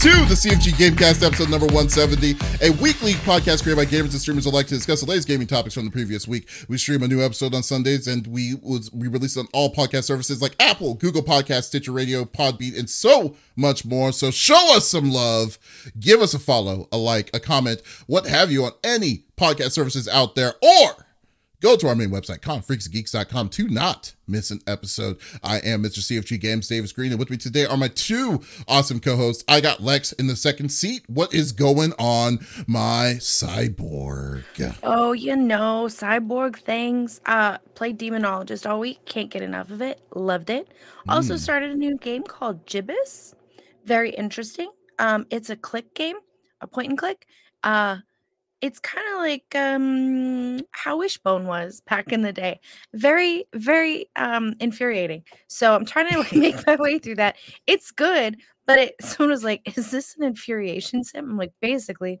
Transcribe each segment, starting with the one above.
to the CFG Gamecast episode number 170, a weekly podcast created by gamers and streamers who like to discuss the latest gaming topics from the previous week. We stream a new episode on Sundays and we was we release on all podcast services like Apple, Google Podcast, Stitcher Radio, Podbean, and so much more. So show us some love, give us a follow, a like, a comment, what have you on any podcast services out there, or Go to our main website, confreaksgeeks.com, to not miss an episode. I am Mr. CFG Games, Davis Green, and with me today are my two awesome co-hosts. I got Lex in the second seat. What is going on, my cyborg? Oh, you know, cyborg things. Uh, played Demonologist all week. Can't get enough of it. Loved it. Also Mm. started a new game called Gibbous. Very interesting. Um, it's a click game, a point and click. Uh, it's kind of like um how Wishbone was back in the day. Very, very um infuriating. So I'm trying to make my way through that. It's good, but it someone was like, "Is this an infuriation sim?" I'm like, basically.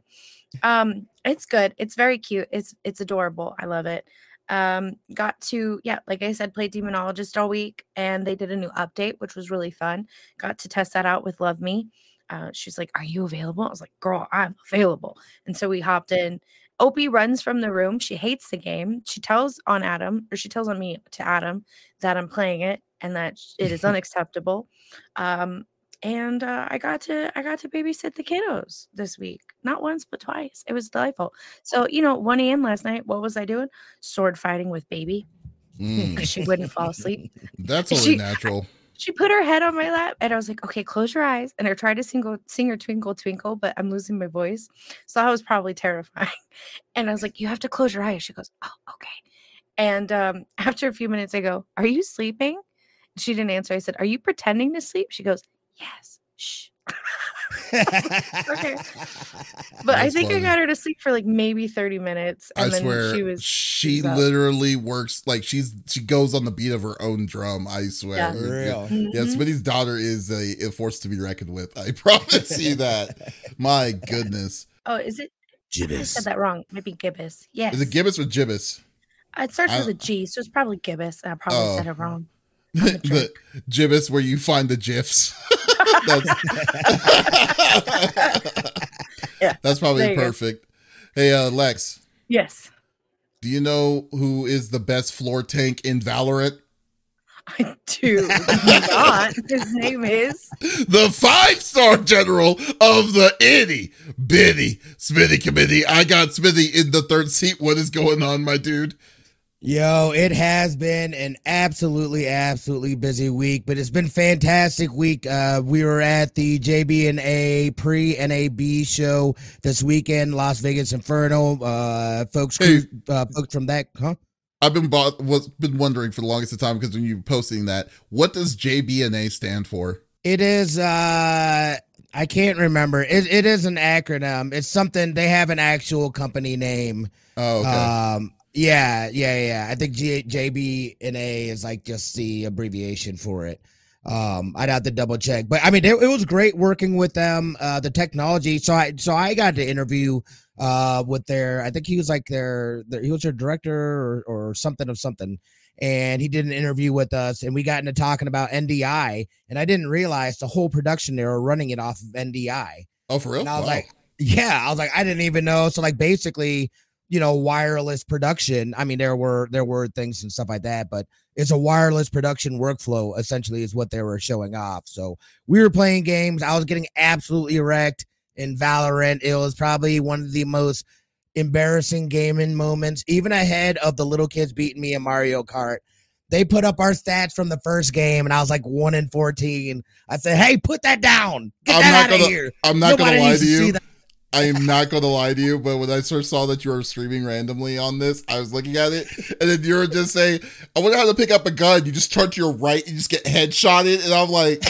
Um, it's good. It's very cute. It's it's adorable. I love it. Um, got to yeah, like I said, play Demonologist all week, and they did a new update, which was really fun. Got to test that out with Love Me. Uh, she's like, "Are you available?" I was like, "Girl, I'm available." And so we hopped in. Opie runs from the room. She hates the game. She tells on Adam, or she tells on me to Adam that I'm playing it and that it is unacceptable. Um, and uh, I got to I got to babysit the kiddos this week, not once but twice. It was delightful. So you know, 1 a.m. last night. What was I doing? Sword fighting with baby Mm, because she wouldn't fall asleep. that's only She- natural. She put her head on my lap, and I was like, "Okay, close your eyes." And I tried to sing, sing her "Twinkle Twinkle," but I'm losing my voice, so I was probably terrifying. And I was like, "You have to close your eyes." She goes, "Oh, okay." And um, after a few minutes, I go, "Are you sleeping?" She didn't answer. I said, "Are you pretending to sleep?" She goes, "Yes." Shh. Okay. But I That's think I got her to sleep for like maybe 30 minutes. I then swear, she was she was up. literally works like she's she goes on the beat of her own drum. I swear. Yeah. For real. Yeah, Mhm. Smitty's daughter is a, a force to be reckoned with. I promise you that. My goodness. Oh, is it? I said that wrong. Maybe Gibbous. Yes. Is it Gibbous or Gibbous? It starts I- with a G, so it's probably Gibbous. I probably Oh. said it wrong. The Gibbous where you find the gifs. That's, Yeah, That's probably there you go. perfect. Hey, uh, Lex, Yes. do you know who is the best floor tank in Valorant? I do not. His name is. The five star general of the itty bitty Smitty committee. I got Smitty in the third seat. What is going on, my dude? Yo, it has been an absolutely, absolutely busy week, but it's been fantastic week. Uh, we were at the JB and A pre NAB show this weekend, Las Vegas Inferno. Uh, folks, Hey. uh, folks from that, huh? I've been bo- was been wondering for the longest of time because when you posting that, what does JBNA stand for? It is. uh I can't remember. It, it is an acronym. It's something they have an actual company name. Oh, okay. Um, yeah, yeah, yeah. I think G- JB and A is like just the abbreviation for it. Um, I'd have to double check, but I mean, it, it was great working with them. Uh, the technology. So I, so I got to interview uh with their. I think he was like their, their he was their director or, or something of something. And he did an interview with us, and we got into talking about NDI. And I didn't realize the whole production they were running it off of NDI. oh, for real? And I was Wow. like, yeah, I was like, I didn't even know. So like basically, you know, wireless production. I mean, there were there were things and stuff like that, but it's a wireless production workflow, essentially, is what they were showing off. So we were playing games. I was getting absolutely wrecked in Valorant. It was probably one of the most embarrassing gaming moments, even ahead of the little kids beating me in Mario Kart. They put up our stats from the first game, and I was like one in fourteen. I said, "Hey, put that down. Get I'm that not out of gonna- here." I'm not Nobody gonna lie to you. that. I am not gonna lie to you, but when I first saw that you were streaming randomly on this, I was looking at it, and then you were just saying, "I wonder how to pick up a gun." You just turn to your right, you just get headshotted, and I'm like,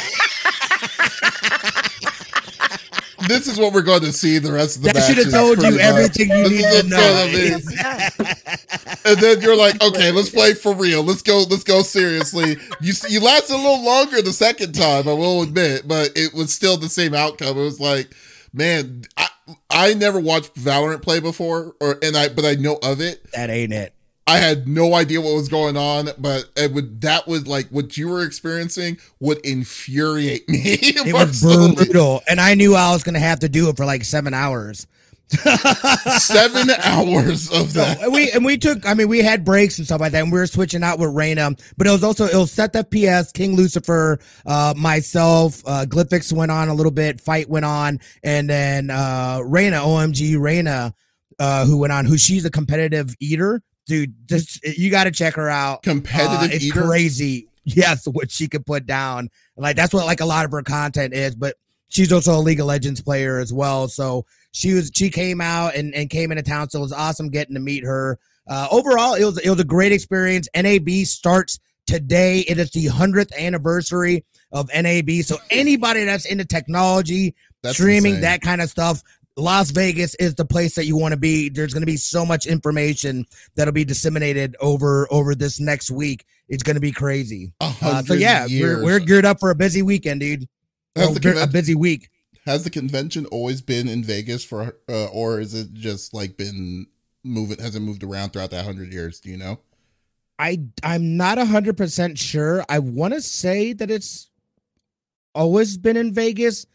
"This is what we're going to see the rest of the That should have told you much. everything you This need to know. gonna. And then you're like, "Okay, let's play for real. Let's go. Let's go seriously." You you lasted a little longer the second time, I will admit, but it was still the same outcome. It was like, man, I I never watched Valorant play before, or and I but I know of it. that ain't it. I had no idea what was going on, but it would that would like what you were experiencing would infuriate me. It was brutal, and I knew I was gonna have to do it for like seven hours. Seven hours of that. and we and we took. I mean, we had breaks and stuff like that, and we were switching out with Raina. But it was also it was Seth FPS, King Lucifer, uh, myself, uh, Glyphix went on a little bit, Fight went on, and then uh, Reyna, OMG Raina, uh, who went on, who she's a competitive eater, dude. Just you got to check her out. Competitive Uh, it's eater. crazy. Yes, what she could put down. Like that's what like a lot of her content is. But she's also a League of Legends player as well. So she was she came out and, and came into town. So it was awesome getting to meet her. Uh, overall, it was it was a great experience. NAB starts today. It is the hundredth anniversary of NAB. So anybody that's into technology, That's streaming, insane. that kind of stuff. Las Vegas is the place that you want to be. There's going to be so much information that'll be disseminated over over this next week. It's going to be crazy. Uh, so yeah, we're, we're geared up for a busy weekend, dude. Oh, a busy week. Has the convention always been in Vegas for, uh, or is it just like been moving? Has it moved around throughout that hundred years? Do you know? I I'm not hundred percent sure. I want to say that it's always been in Vegas,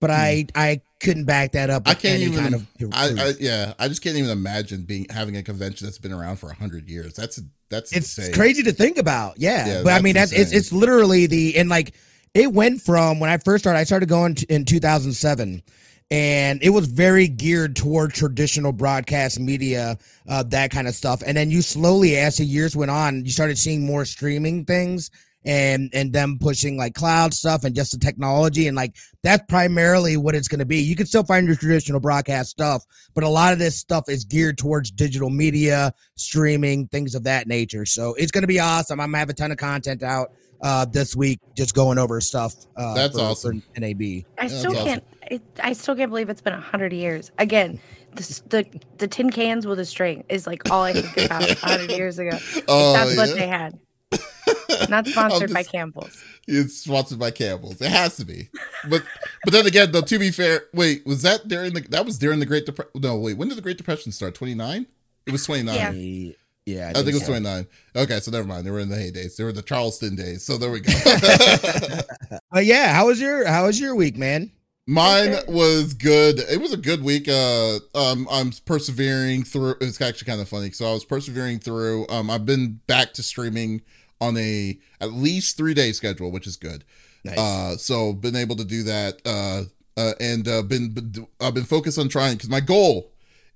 but I I couldn't back that up. Hmm. I can't any even- Kind of I, I yeah, I just can't even imagine being having a convention that's been around for hundred years. That's that's it's insane. crazy to think about. Yeah, Yeah, but I that's mean that's it's it's literally the and like it went from when I first started. I started going to, in 2007. And it was very geared toward traditional broadcast media, uh, that kind of stuff. And then you slowly, as the years went on, you started seeing more streaming things and and them pushing like cloud stuff and just the technology and like that's primarily what it's going to be. You can still find your traditional broadcast stuff, but a lot of this stuff is geared towards digital media, streaming, things of that nature. So it's going to be awesome. I'm gonna have a ton of content out uh this week just going over stuff uh That's for, awesome. for NAB. I That's still awesome. can't. It, I still can't believe it's been a hundred years. Again, this, the the tin cans with a string is like all I think about a hundred years ago. Oh, that's what they had. Not I'm sponsored by Campbell's. It's sponsored by Campbell's. It has to be. But but then again, though, to be fair, wait, was that during the that was during the Great Depression? No, wait, when did the Great Depression start? Twenty nine. It was twenty nine. Yeah. Yeah, I think it was so. 29. Okay, so never mind. They were in the heydays. They were the Charleston days. So there we go. But yeah, how was your how was your week, man? Mine Okay. was good. It was a good week. Uh, um, I'm persevering through. It's actually kind of funny. So I was persevering through. Um, I've been back to streaming on a at least three day schedule, which is good. Nice. Uh, so been able to do that. Uh, uh, and uh, been, been I've been focused on trying because my goal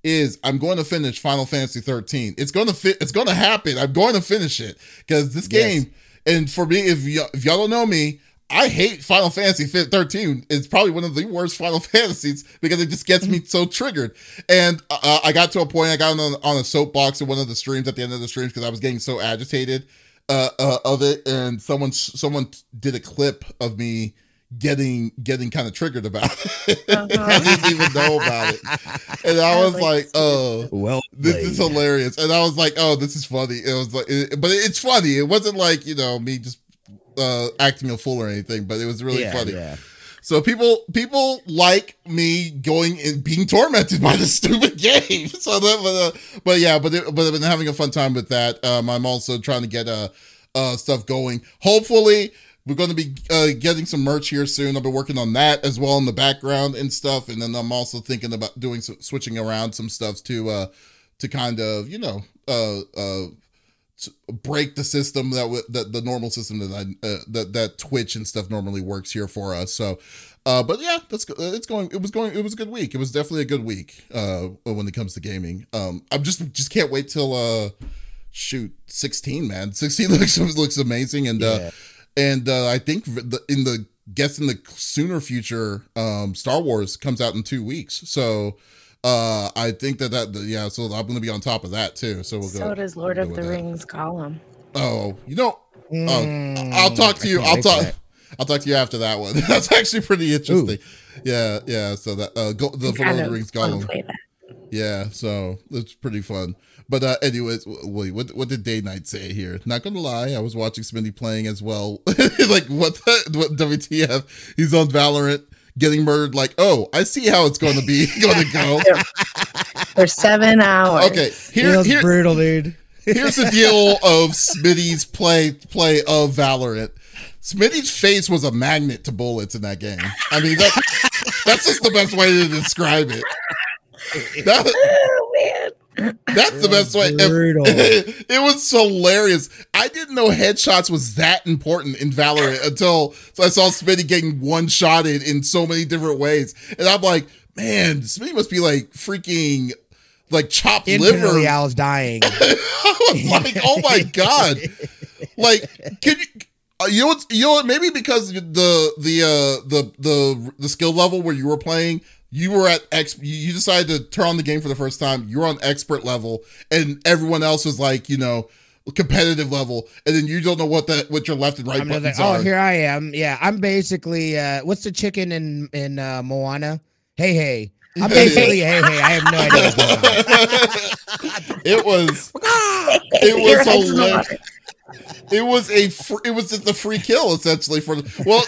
is I'm going to finish Final Fantasy 13. It's going to fit. It's going to happen. I'm going to finish it because this Yes. game. And for me, if y- if y'all don't know me, I hate Final Fantasy 13. It's probably one of the worst Final Fantasies because it just gets me so triggered. And uh, I got to a point. I got on, on a soapbox in one of the streams at the end of the streams because I was getting so agitated uh, uh, of it. And someone someone did a clip of me getting getting kind of triggered about it. I Uh-huh. didn't even know about it, and I was like, "Oh, well, this is hilarious." And I was like, "Oh, this is funny." It was like, it, but it's funny. It wasn't like you know me just uh acting a fool or anything, but it was really yeah, funny. Yeah. So people people like me going and being tormented by this stupid game. So that, but, uh, but yeah, but it, but I've been having a fun time with that. Um, I'm also trying to get uh uh stuff going. Hopefully. We're going to be uh, getting some merch here soon. I've been working on that as well in the background and stuff, and then I'm also thinking about doing some switching around some stuff to uh to kind of you know uh uh break the system that w- that the normal system that I uh, that that Twitch and stuff normally works here for us. So, uh, but yeah, that's it's going. It was going. It was a good week. It was definitely a good week. Uh, when it comes to gaming, um, I'm just just can't wait till uh, shoot 16, man. 16 looks looks amazing, and uh, Yeah. And uh, I think the, in the guess in the sooner future, um, Star Wars comes out in two weeks. So. Uh, I think that that yeah, so I'm gonna be on top of that too. So we'll go. So does Lord we'll of the with that. Rings Gollum. Oh, you know, Mm, I'll talk to you. I'll talk. that. I'll talk to you after that one. That's actually pretty interesting. Yeah, yeah. So that uh, go, the Lord of the Rings wanna play that. Yeah, so it's pretty fun. But uh, anyways, wait, what what did Day Night say here? Not gonna lie, I was watching Smitty playing as well. like what the, what WTF? He's on Valorant getting murdered. Like, oh, I see how it's going to be going to go. For seven hours. Okay, here Feels here brutal, dude. here's the deal of Smitty's play play of Valorant. Smitty's face was a magnet to bullets in that game. I mean, that, that's just the best way to describe it. That, oh man. that's the best way. It, it was hilarious. I didn't know headshots was that important in Valorant until I saw Smitty getting one shotted in so many different ways, and I'm like, man, Smitty must be like freaking like chopped liver. Internally, I was dying. I was like, oh my god! Like, can you? Uh, you know? You know what? Maybe because the the uh the the the skill level where you were playing, you were at X. You you decided to turn on the game for the first time. you're on expert level, and everyone else was like, you know, competitive level, and then you don't know what that what your left and right I'm just buttons like, oh, are. here I am. Yeah, I'm basically uh what's the chicken in in uh Moana? Hey hey. I'm basically hey hey. I have no idea what's going on. it was It was hilarious. It was a fr- it was just a free kill essentially for the well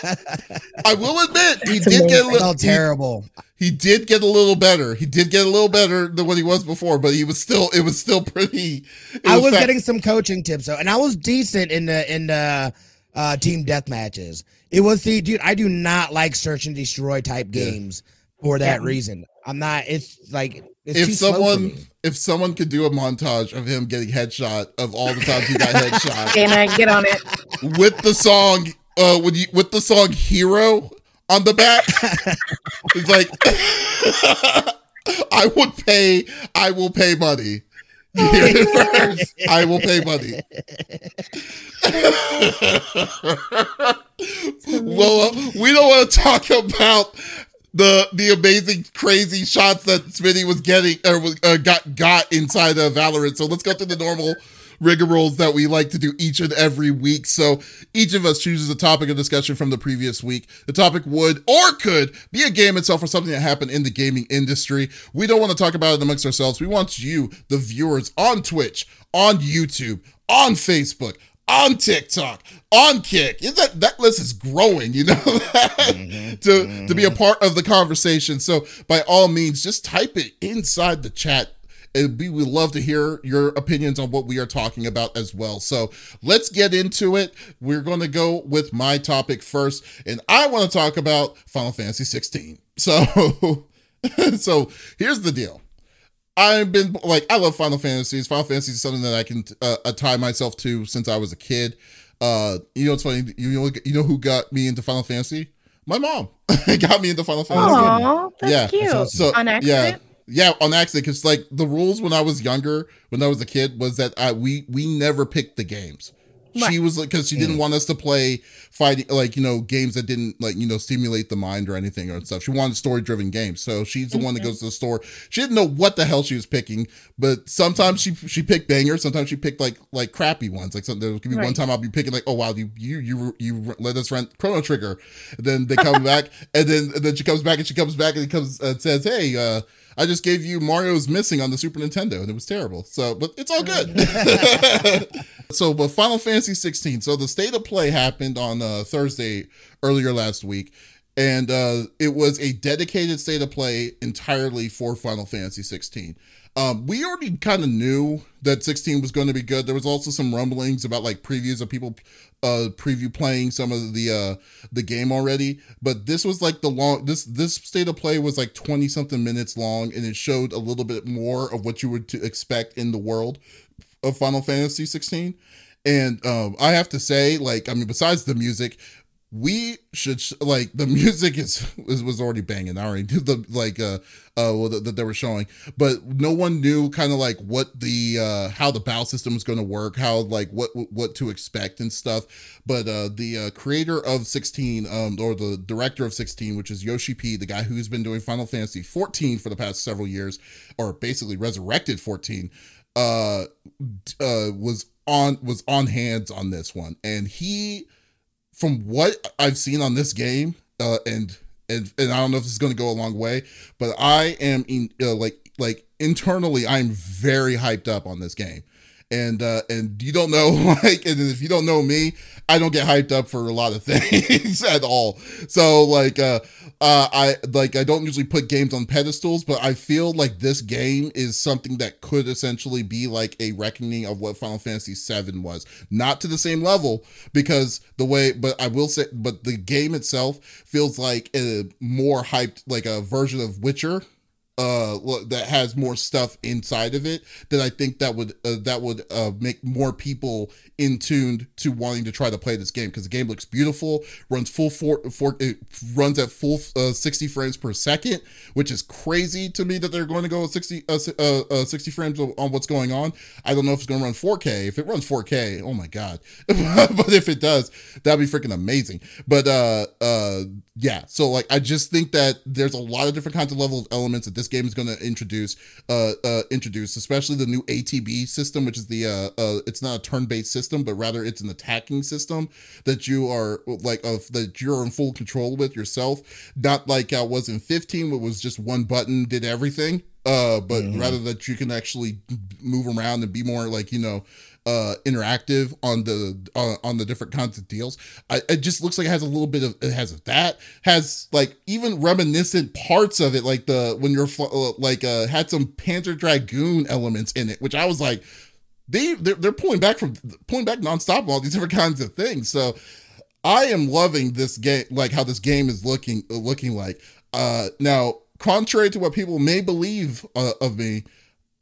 I will admit he did get a I little felt he, terrible. he did get a little better he did get a little better than what he was before but he was still it was still pretty it I was fa- getting some coaching tips though, and I was decent in the in the uh, team death matches. It was the dude. I do not like search and destroy type Yeah. games for that Yeah. reason. I'm not. It's like it's if too slow for someone me. if someone could do a montage of him getting headshot of all the times he got headshot Dana, get on it. with the song uh with you with the song hero on the back it's like i would pay i will pay money You hear it first. i will pay money well uh, we don't want to talk about the the amazing crazy shots that Smitty was getting or uh, got got inside of Valorant. So let's go through the normal rigmaroles that we like to do each and every week. So each of us chooses a topic of discussion from the previous week. The topic would or could be a game itself or something that happened in the gaming industry. We don't want to talk about it amongst ourselves. We want you, the viewers, on Twitch, on YouTube, on Facebook, on TikTok, on Kick. That that list is growing, you know, mm-hmm. to mm-hmm. to be a part of the conversation. So by all means, just type it inside the chat. And we would love to hear your opinions on what we are talking about as well. So let's get into it. We're going to go with my topic first, and I want to talk about Final Fantasy 16. So, so here's the deal. I've been like I love Final Fantasies. Final Fantasy is something that I can uh, tie myself to since I was a kid. Uh, you know, it's funny. You know, you know who got me into Final Fantasy? My mom got me into Final Fantasy. Aw, that's Yeah, cute. that's So On yeah, accident? yeah, on accident. Because like the rules when I was younger, when I was a kid, was that I we we never picked the games. She was like because she didn't want us to play fighting like you know games that didn't like you know stimulate the mind or anything or stuff. She wanted story driven games. So she's the one that goes to the store. She didn't know what the hell she was picking, but sometimes she she picked bangers. Sometimes she picked like like crappy ones. Like some, there could be one time I'll be picking like oh wow you you you you let us rent Chrono Trigger. And then they come back and then and then she comes back and she comes back and it comes uh, says hey uh I just gave you Mario's Missing on the Super Nintendo, and it was terrible. So, but it's all good. so, but Final Fantasy 16. So, the state of play happened on uh, Thursday earlier last week, and uh, it was a dedicated state of play entirely for Final Fantasy 16. Um, we already kind of knew that 16 was going to be good. There was also some rumblings about like previews of people uh preview playing some of the uh the game already but this was like the long this this state of play was like 20 something minutes long and it showed a little bit more of what you would to expect in the world of final fantasy 16 and um i have to say like i mean besides the music we should sh- like the music is, is was already banging. I already knew the like uh uh well, that, that they were showing. But no one knew kind of like what the uh how the battle system was going to work how like what what to expect and stuff. But uh the uh, creator of 16 um or the director of 16 which is yoshi p the guy who's been doing final fantasy 14 for the past several years or basically resurrected 14 uh uh was on was on hands on this one. And he from what I've seen on this game, uh, and and and I don't know if this is going to go a long way, but I am in uh, like like internally, I'm very hyped up on this game, and uh and you don't know like and if you don't know me i don't get hyped up for a lot of things at all. So like uh uh i like i don't usually put games on pedestals but i feel like this game is something that could essentially be like a reckoning of what final fantasy 7 was. Not to the same level because the way but i will say but the game itself feels like a more hyped like a version of witcher uh that has more stuff inside of it that I think that would uh, that would uh make more people in tuned to wanting to try to play this game because the game looks beautiful, runs full four, four it runs at full uh, 60 frames per second, which is crazy to me that they're going to go 60 uh, uh, uh, 60 frames on what's going on. I don't know if it's going to run 4K. If it runs 4K, oh my god! but if it does, that'd be freaking amazing. But uh uh yeah, so like I just think that there's a lot of different kinds of level of elements that this game is going to introduce uh uh introduce, especially the new ATB system, which is the uh uh it's not a turn-based system system, but rather it's an attacking system that you are like of that you're in full control with yourself. Not like I was in 15, where it was just one button did everything. Uh, but mm-hmm. rather that you can actually move around and be more like you know uh interactive on the uh, on the different kinds of deals I, it just looks like it has a little bit of it has that has like even reminiscent parts of it like the when you're uh, like uh had some panzer dragoon elements in it which i was like they they're, they're pulling back from pulling back nonstop all these different kinds of things. So I am loving this game, like how this game is looking looking like. Uh, now, contrary to what people may believe uh, of me,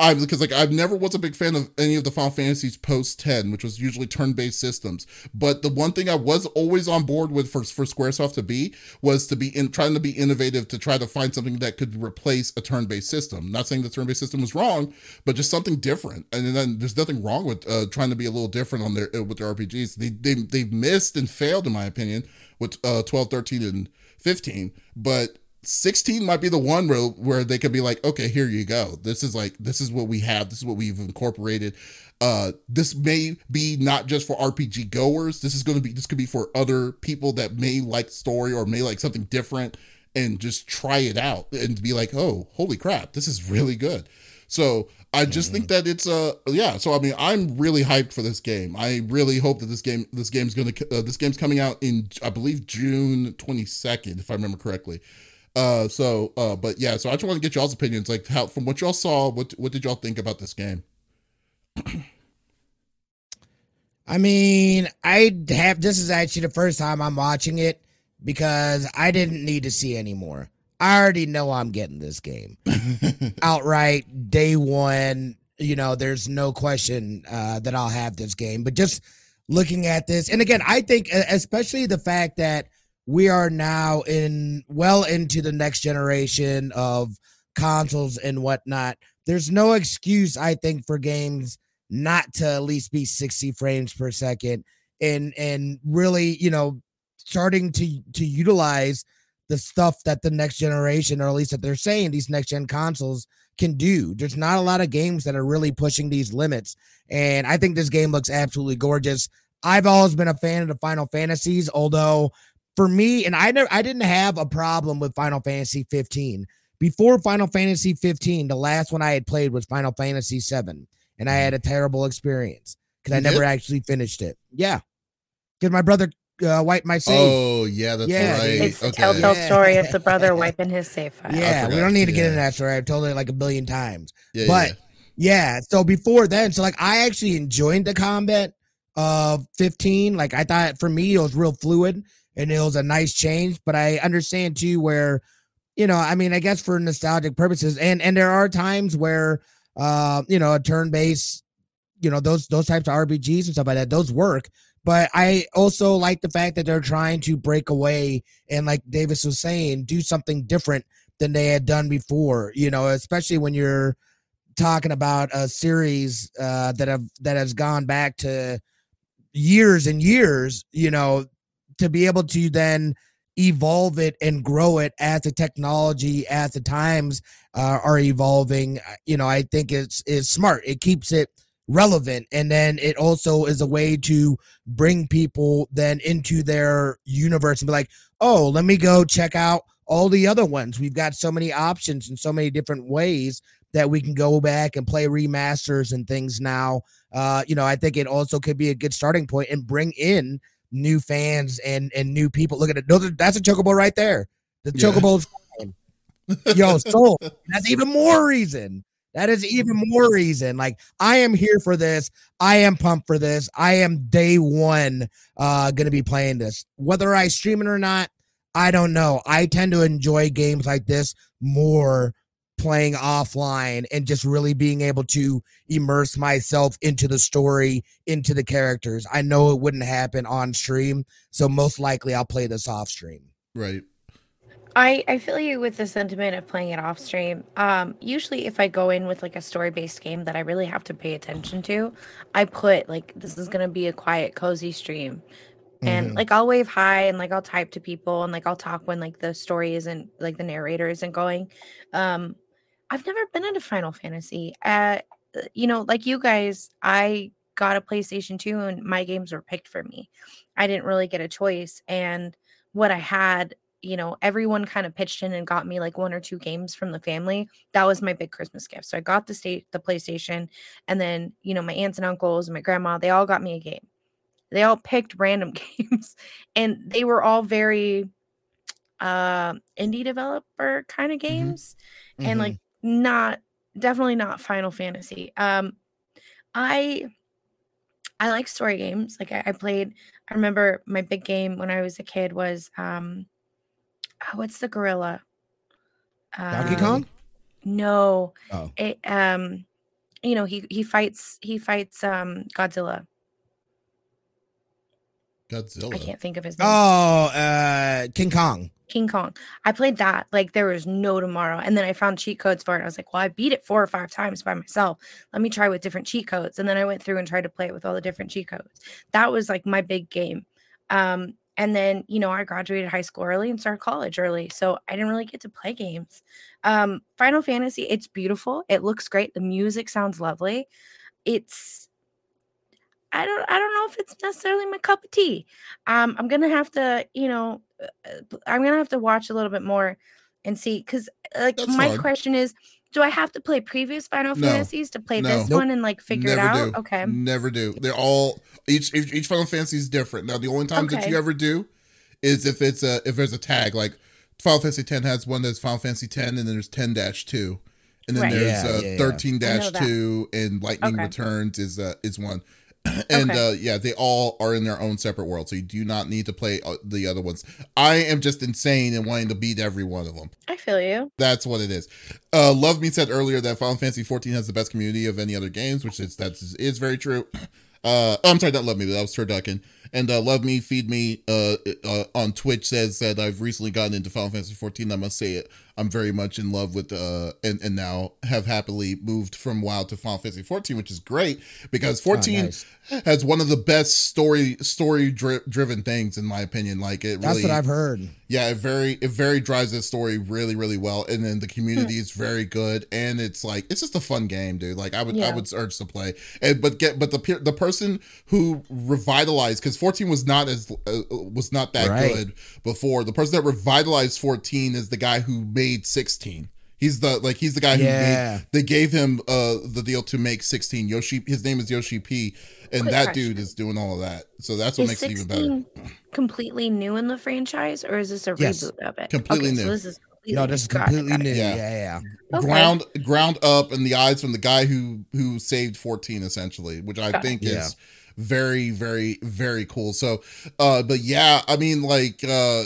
I because like I've never was a big fan of any of the Final Fantasies post 10, which was usually turn-based systems. But the one thing I was always on board with for, for Squaresoft to be was to be in trying to be innovative to try to find something that could replace a turn-based system. Not saying the turn-based system was wrong, but just something different. And then there's nothing wrong with uh, trying to be a little different on their uh, with their RPGs. They they they've missed and failed in my opinion with uh 12, 13 and 15, but 16 might be the one where, where they could be like okay here you go. This is like this is what we have. This is what we've incorporated. Uh this may be not just for rpg goers. This is going to be this could be for other people that may like story or may like something different and just try it out and be like oh holy crap this is really good. So i just mm-hmm. think that it's uh yeah so i mean i'm really hyped for this game. I really hope that this game this game's gonna uh, this game's coming out in i believe june 22nd if i remember correctly uh, so, uh, but yeah, so I just want to get y'all's opinions. Like, how from what y'all saw, what what did y'all think about this game? I mean, I have this is actually the first time I'm watching it because I didn't need to see anymore. I already know I'm getting this game outright day one. You know, there's no question uh, that I'll have this game. But just looking at this, and again, I think especially the fact that we are now in well into the next generation of consoles and whatnot. There's no excuse, I think, for games not to at least be 60 frames per second and and really, you know, starting to to utilize the stuff that the next generation, or at least that they're saying these next gen consoles can do. There's not a lot of games that are really pushing these limits. And I think this game looks absolutely gorgeous. I've always been a fan of the Final Fantasies, although for me, and I never I didn't have a problem with Final Fantasy 15. Before Final Fantasy 15, the last one I had played was Final Fantasy 7, and I had a terrible experience because I never actually finished it. Yeah. Because my brother uh, wiped my save. Oh, yeah, that's yeah, right. It's okay. telltale yeah. story of the brother wiping his save file. Yeah, we don't need to get into that story. I've told it like a billion times. Yeah, but yeah. yeah, so before then, so like I actually enjoyed the combat of 15. Like I thought for me, it was real fluid and it was a nice change. But I understand too where, you know, I mean, I guess for nostalgic purposes, and and there are times where, uh, you know, a turn based, you know, those those types of RPGs and stuff like that, those work. But I also like the fact that they're trying to break away and, like Davis was saying, do something different than they had done before. You know, especially when you're talking about a series uh, that have that has gone back to years and years. You know, to be able to then evolve it and grow it as the technology as the times uh, are evolving uh, you know i think it's is smart it keeps it relevant and then it also is a way to bring people then into their universe and be like oh let me go check out all the other ones. We've got so many options and so many different ways that we can go back and play remasters and things now. Uh, you know, I think it also could be a good starting point and bring in new fans and and new people. Look at it. That's a chocobo right there. The yeah. chocobo's Yo, so that's even more reason. That is even more reason. Like I am here for this. I am pumped for this. I am day one uh gonna be playing this. Whether I stream it or not, I don't know. I tend to enjoy games like this more playing offline and just really being able to immerse myself into the story, into the characters. I know it wouldn't happen on stream, so most likely I'll play this off stream. Right. I, I feel you with the sentiment of playing it off stream. Um, usually, if I go in with like a story based game that I really have to pay attention to, I put like this is gonna be a quiet, cozy stream and mm-hmm. like I'll wave hi and like I'll type to people and like I'll talk when like the story isn't like the narrator isn't going. Um I've never been into Final Fantasy. Uh you know, like you guys, I got a PlayStation 2 and my games were picked for me. I didn't really get a choice and what I had, you know, everyone kind of pitched in and got me like one or two games from the family. That was my big Christmas gift. So I got the state the PlayStation and then, you know, my aunts and uncles and my grandma, they all got me a game they all picked random games and they were all very uh indie developer kind of mm-hmm. games mm-hmm. and like not definitely not final fantasy um i i like story games like I, I, played i remember my big game when i was a kid was um oh, what's the gorilla donkey um, kong no oh. it um you know he he fights he fights um godzilla Godzilla. I can't think of his name. Oh, uh, King Kong. King Kong. I played that like there was no tomorrow. And then I found cheat codes for it. I was like, well, I beat it four or five times by myself. Let me try with different cheat codes. And then I went through and tried to play it with all the different cheat codes. That was like my big game. Um, and then, you know, I graduated high school early and started college early. So I didn't really get to play games. Um, Final Fantasy, it's beautiful. It looks great. The music sounds lovely. It's I don't I don't know if it's necessarily my cup of tea. Um, I'm gonna have to, you know, I'm gonna have to watch a little bit more and see because like That's my hard. question is, do I have to play previous Final no. Fantasies to play no. this nope. one and like figure Never it out? Do. Okay. Never do. They're all each each, each Final Fantasy is different. Now the only time okay. that you ever do is if it's a if there's a tag like Final Fantasy 10 has one that's Final Fantasy 10 and then there's 10 Dash 2 and then right. there's yeah, uh, yeah, 13 yeah. 2 and Lightning okay. Returns is uh, is one. and okay. uh, yeah, they all are in their own separate world, so you do not need to play uh, the other ones. I am just insane and wanting to beat every one of them. I feel you. That's what it is. Uh, Love Me said earlier that Final Fantasy 14 has the best community of any other games, which is that is very true. Uh, oh, I'm sorry, not Love Me, that was Turducken. And uh, Love Me, Feed Me uh, uh, on Twitch says that I've recently gotten into Final Fantasy 14. I must say it. I'm very much in love with uh and, and now have happily moved from WoW to Final Fantasy 14, which is great because 14 oh, nice. has one of the best story story dri- driven things in my opinion. Like it That's really, what I've heard. Yeah, it very it very drives this story really really well, and then the community is very good, and it's like it's just a fun game, dude. Like I would yeah. I would urge to play, and but get but the the person who revitalized because 14 was not as uh, was not that right. good before. The person that revitalized 14 is the guy who made made 16. He's the like he's the guy yeah. who made, they gave him uh the deal to make 16. Yoshi his name is Yoshi P and Quick that question. dude is doing all of that. So that's what is makes it even better. Completely new in the franchise or is this a yes. reboot of it? Completely okay, new. So this is no, this is completely new. Yeah, yeah, yeah. Okay. Ground ground up in the eyes from the guy who who saved 14 essentially, which I Got think it. is yeah. very very very cool. So uh but yeah, I mean like uh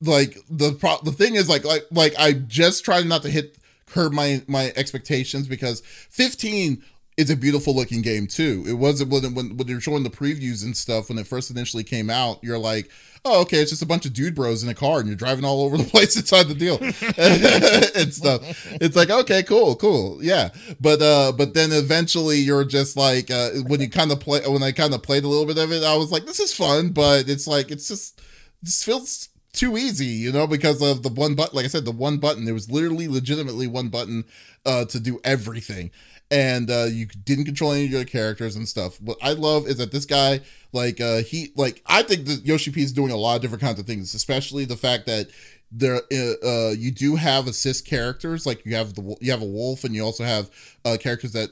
like the pro the thing is like like like I just tried not to hit curb my my expectations because 15 is a beautiful looking game too. It wasn't when when when you're showing the previews and stuff when it first initially came out, you're like, oh okay, it's just a bunch of dude bros in a car and you're driving all over the place inside the deal and stuff. It's like okay, cool, cool, yeah. But uh, but then eventually you're just like uh, when you kind of play when I kind of played a little bit of it, I was like, this is fun, but it's like it's just this feels too easy, you know, because of the one button. Like I said, the one button. There was literally, legitimately one button uh, to do everything, and uh, you didn't control any of your characters and stuff. What I love is that this guy, like, uh, he, like, I think that Yoshi P is doing a lot of different kinds of things, especially the fact that there uh, uh, you do have assist characters like you have the you have a wolf and you also have uh, characters that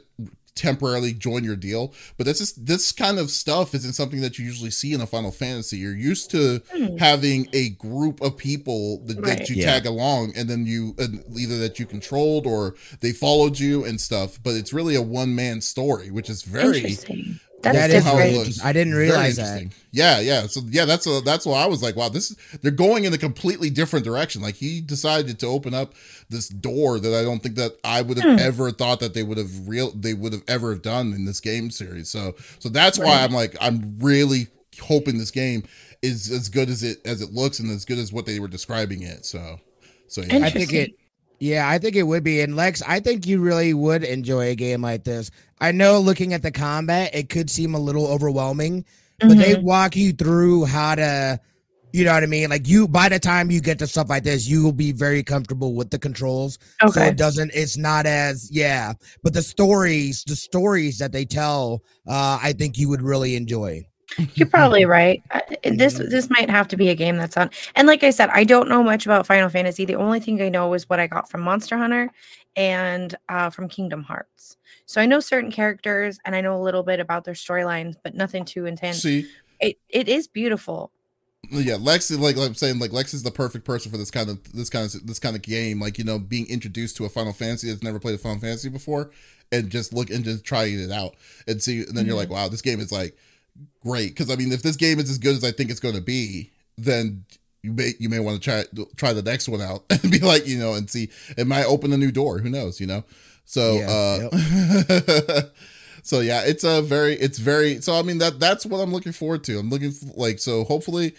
temporarily join your deal but this is this kind of stuff isn't something that you usually see in a final fantasy you're used to Hmm. having a group of people that, Right. that you Yeah. tag along and then you either that you controlled or they followed you and stuff but it's really a one-man story which is very Interesting. That's That That's how it very looks. I didn't realize that. Yeah, yeah. So yeah, that's a, that's why I was like, wow, this is they're going in a completely different direction. Like he decided to open up this door that I don't think that I would have Hmm. ever thought that they would have real they would have ever have done in this game series. So so that's why I'm like I'm really hoping this game is as good as it as it looks and as good as what they were describing it. So so yeah. I think it. Yeah, I think it would be. And Lex, I think you really would enjoy a game like this. I know looking at the combat, it could seem a little overwhelming, but they Mhm. walk you through how to, you know what I mean? Like you, by the time you get to stuff like this, you will be very comfortable with the controls. So Okay. it doesn't, it's not as, yeah. But the stories, the stories that they tell, uh, I think you would really enjoy. You're probably right. This this might have to be a game that's on. And like I said, I don't know much about Final Fantasy. The only thing I know is what I got from Monster Hunter and uh, from Kingdom Hearts. So I know certain characters and I know a little bit about their storylines, but nothing too intense. See, It it is beautiful. yeah lex is like, like i'm saying like lex is the perfect person for this kind of this kind of this kind of game like you know being introduced to a final fantasy that's never played a final fantasy before and just look and just trying it out and see and then you're like wow this game is like great because i mean if this game is as good as i think it's going to be then you may you may want to try try the next one out and be like you know and see it might open a new door who knows you know so Yeah, uh so yeah it's a very it's very so i mean that that's what i'm looking forward to i'm looking for, like so hopefully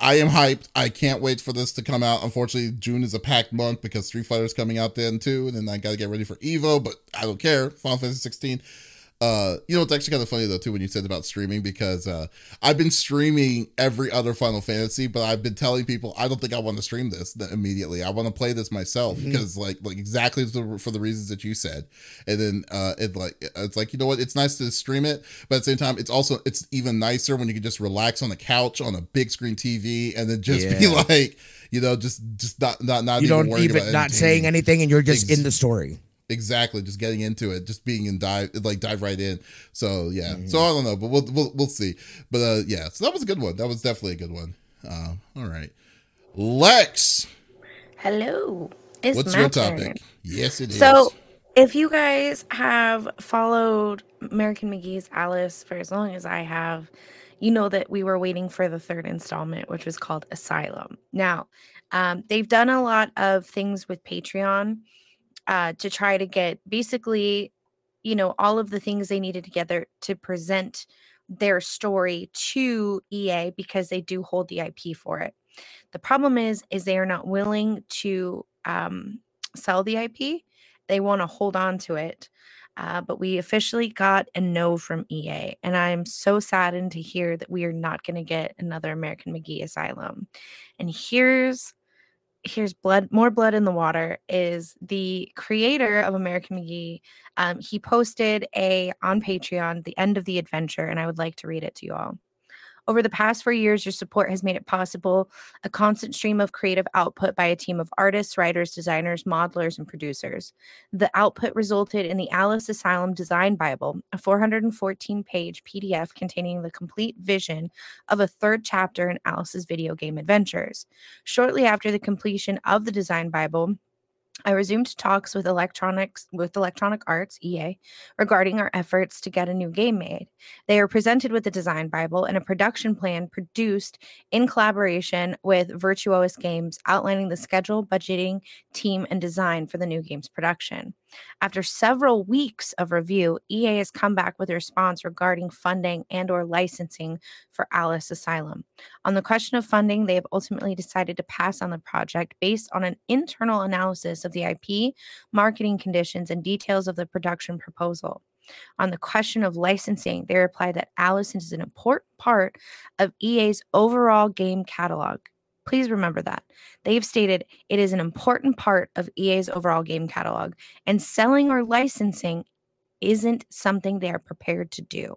I am hyped. I can't wait for this to come out. Unfortunately, June is a packed month because Street Fighter's coming out then too, and then I got to get ready for Evo. But I don't care. Final Fantasy 16. Uh, you know, it's actually kind of funny though too when you said about streaming because uh, I've been streaming every other Final Fantasy, but I've been telling people I don't think I want to stream this immediately. I want to play this myself Mhm. because like like exactly for the reasons that you said. And then uh, it like it's like you know what? It's nice to stream it, but at the same time, it's also it's even nicer when you can just relax on the couch on a big screen TV and then just be like you know just just not not not You even don't even not saying anything, and you're just Ex- in the story. Exactly, just getting into it, just being in dive, like dive right in. So yeah, Mhm. so I don't know, but we'll we'll, we'll see. But uh, yeah, so that was a good one. That was definitely a good one. Uh, all right, Lex, Hello. It's what's my your turn. topic? Yes, it is. So, if you guys have followed American McGee's Alice for as long as I have, you know that we were waiting for the third installment, which was called Asylum. Now, um, they've done a lot of things with Patreon uh, to try to get basically, you know, all of the things they needed together to present their story to EA because they do hold the IP for it. The problem is, is they are not willing to um, sell the IP. They want to hold on to it. Uh, but we officially got a no from EA, and I'm so saddened to hear that we are not going to get another American McGee Asylum. And here's here's blood more blood in the water is the creator of american mcgee. Um, he posted a on patreon the end of the adventure and i would like to read it to you all over the past four years, your support has made it possible a constant stream of creative output by a team of artists, writers, designers, modelers, and producers. The output resulted in the Alice Asylum Design Bible, a 414 page PDF containing the complete vision of a third chapter in Alice's video game adventures. Shortly after the completion of the Design Bible, I resumed talks with electronics with Electronic Arts EA regarding our efforts to get a new game made. They are presented with the design bible and a production plan produced in collaboration with Virtuos Games outlining the schedule, budgeting, team and design for the new game's production. After several weeks of review, EA has come back with a response regarding funding and or licensing for Alice Asylum. On the question of funding, they have ultimately decided to pass on the project based on an internal analysis of the IP, marketing conditions, and details of the production proposal. On the question of licensing, they replied that Alice is an important part of EA's overall game catalog. Please remember that. They've stated it is an important part of EA's overall game catalog, and selling or licensing isn't something they are prepared to do.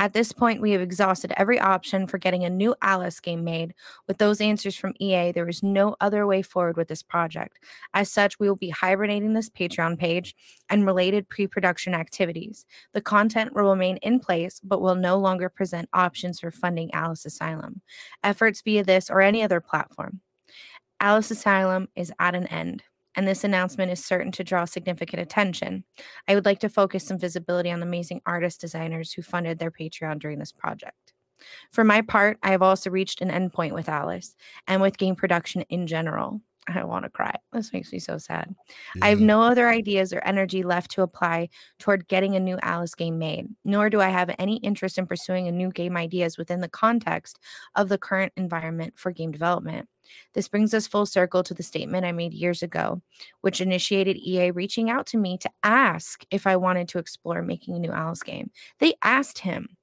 At this point, we have exhausted every option for getting a new Alice game made. With those answers from EA, there is no other way forward with this project. As such, we will be hibernating this Patreon page and related pre production activities. The content will remain in place, but will no longer present options for funding Alice Asylum. Efforts via this or any other platform. Alice Asylum is at an end and this announcement is certain to draw significant attention. I would like to focus some visibility on the amazing artist designers who funded their Patreon during this project. For my part, I have also reached an endpoint with Alice and with game production in general. I want to cry. This makes me so sad. Yeah. I have no other ideas or energy left to apply toward getting a new Alice game made, nor do I have any interest in pursuing a new game ideas within the context of the current environment for game development. This brings us full circle to the statement I made years ago, which initiated EA reaching out to me to ask if I wanted to explore making a new Alice game. They asked him.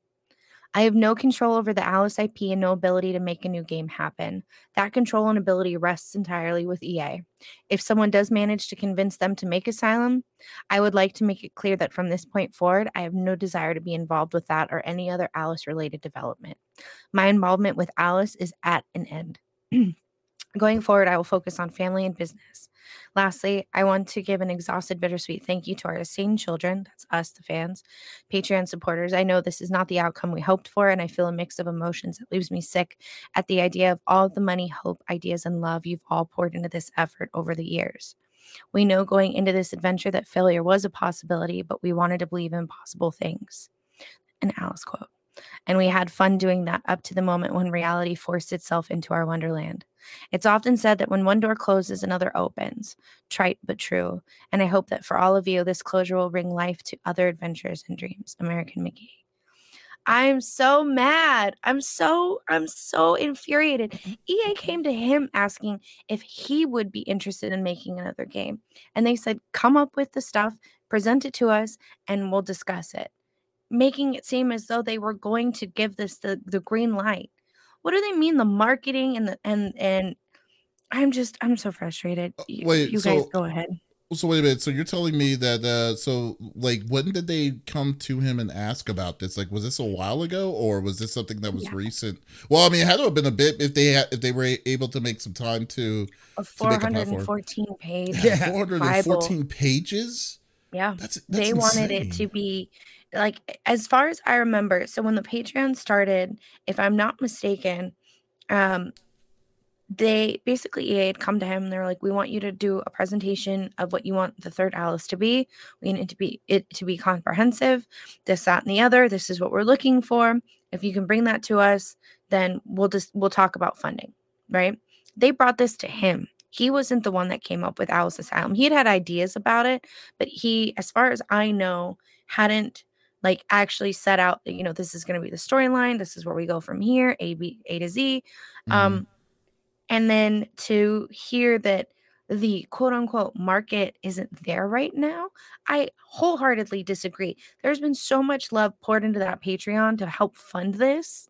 I have no control over the Alice IP and no ability to make a new game happen. That control and ability rests entirely with EA. If someone does manage to convince them to make Asylum, I would like to make it clear that from this point forward, I have no desire to be involved with that or any other Alice related development. My involvement with Alice is at an end. Going forward, I will focus on family and business. Lastly, I want to give an exhausted, bittersweet thank you to our insane children. That's us, the fans, Patreon supporters. I know this is not the outcome we hoped for, and I feel a mix of emotions that leaves me sick at the idea of all the money, hope, ideas, and love you've all poured into this effort over the years. We know going into this adventure that failure was a possibility, but we wanted to believe in possible things. An Alice quote. And we had fun doing that up to the moment when reality forced itself into our wonderland. It's often said that when one door closes, another opens. Trite but true. And I hope that for all of you, this closure will bring life to other adventures and dreams. American McGee. I'm so mad. I'm so I'm so infuriated. EA came to him asking if he would be interested in making another game. And they said, "Come up with the stuff, present it to us, and we'll discuss it." Making it seem as though they were going to give this the, the green light. What do they mean? The marketing and the and and I'm just I'm so frustrated. Uh, you, wait, you guys so, go ahead. So wait a minute. So you're telling me that uh so like when did they come to him and ask about this? Like was this a while ago or was this something that was yeah. recent? Well, I mean, it had to have been a bit if they had if they were able to make some time to a 414 page yeah. 414 Bible. pages. Yeah. That's, that's they insane. wanted it to be like as far as I remember, so when the Patreon started, if I'm not mistaken, um, they basically EA had come to him and they were like, "We want you to do a presentation of what you want the third Alice to be. We need it to be it to be comprehensive. This, that, and the other. This is what we're looking for. If you can bring that to us, then we'll just we'll talk about funding, right?" They brought this to him. He wasn't the one that came up with Alice Asylum. He had had ideas about it, but he, as far as I know, hadn't like actually set out that, you know this is going to be the storyline this is where we go from here a b a to z mm-hmm. um and then to hear that the quote unquote market isn't there right now i wholeheartedly disagree there's been so much love poured into that patreon to help fund this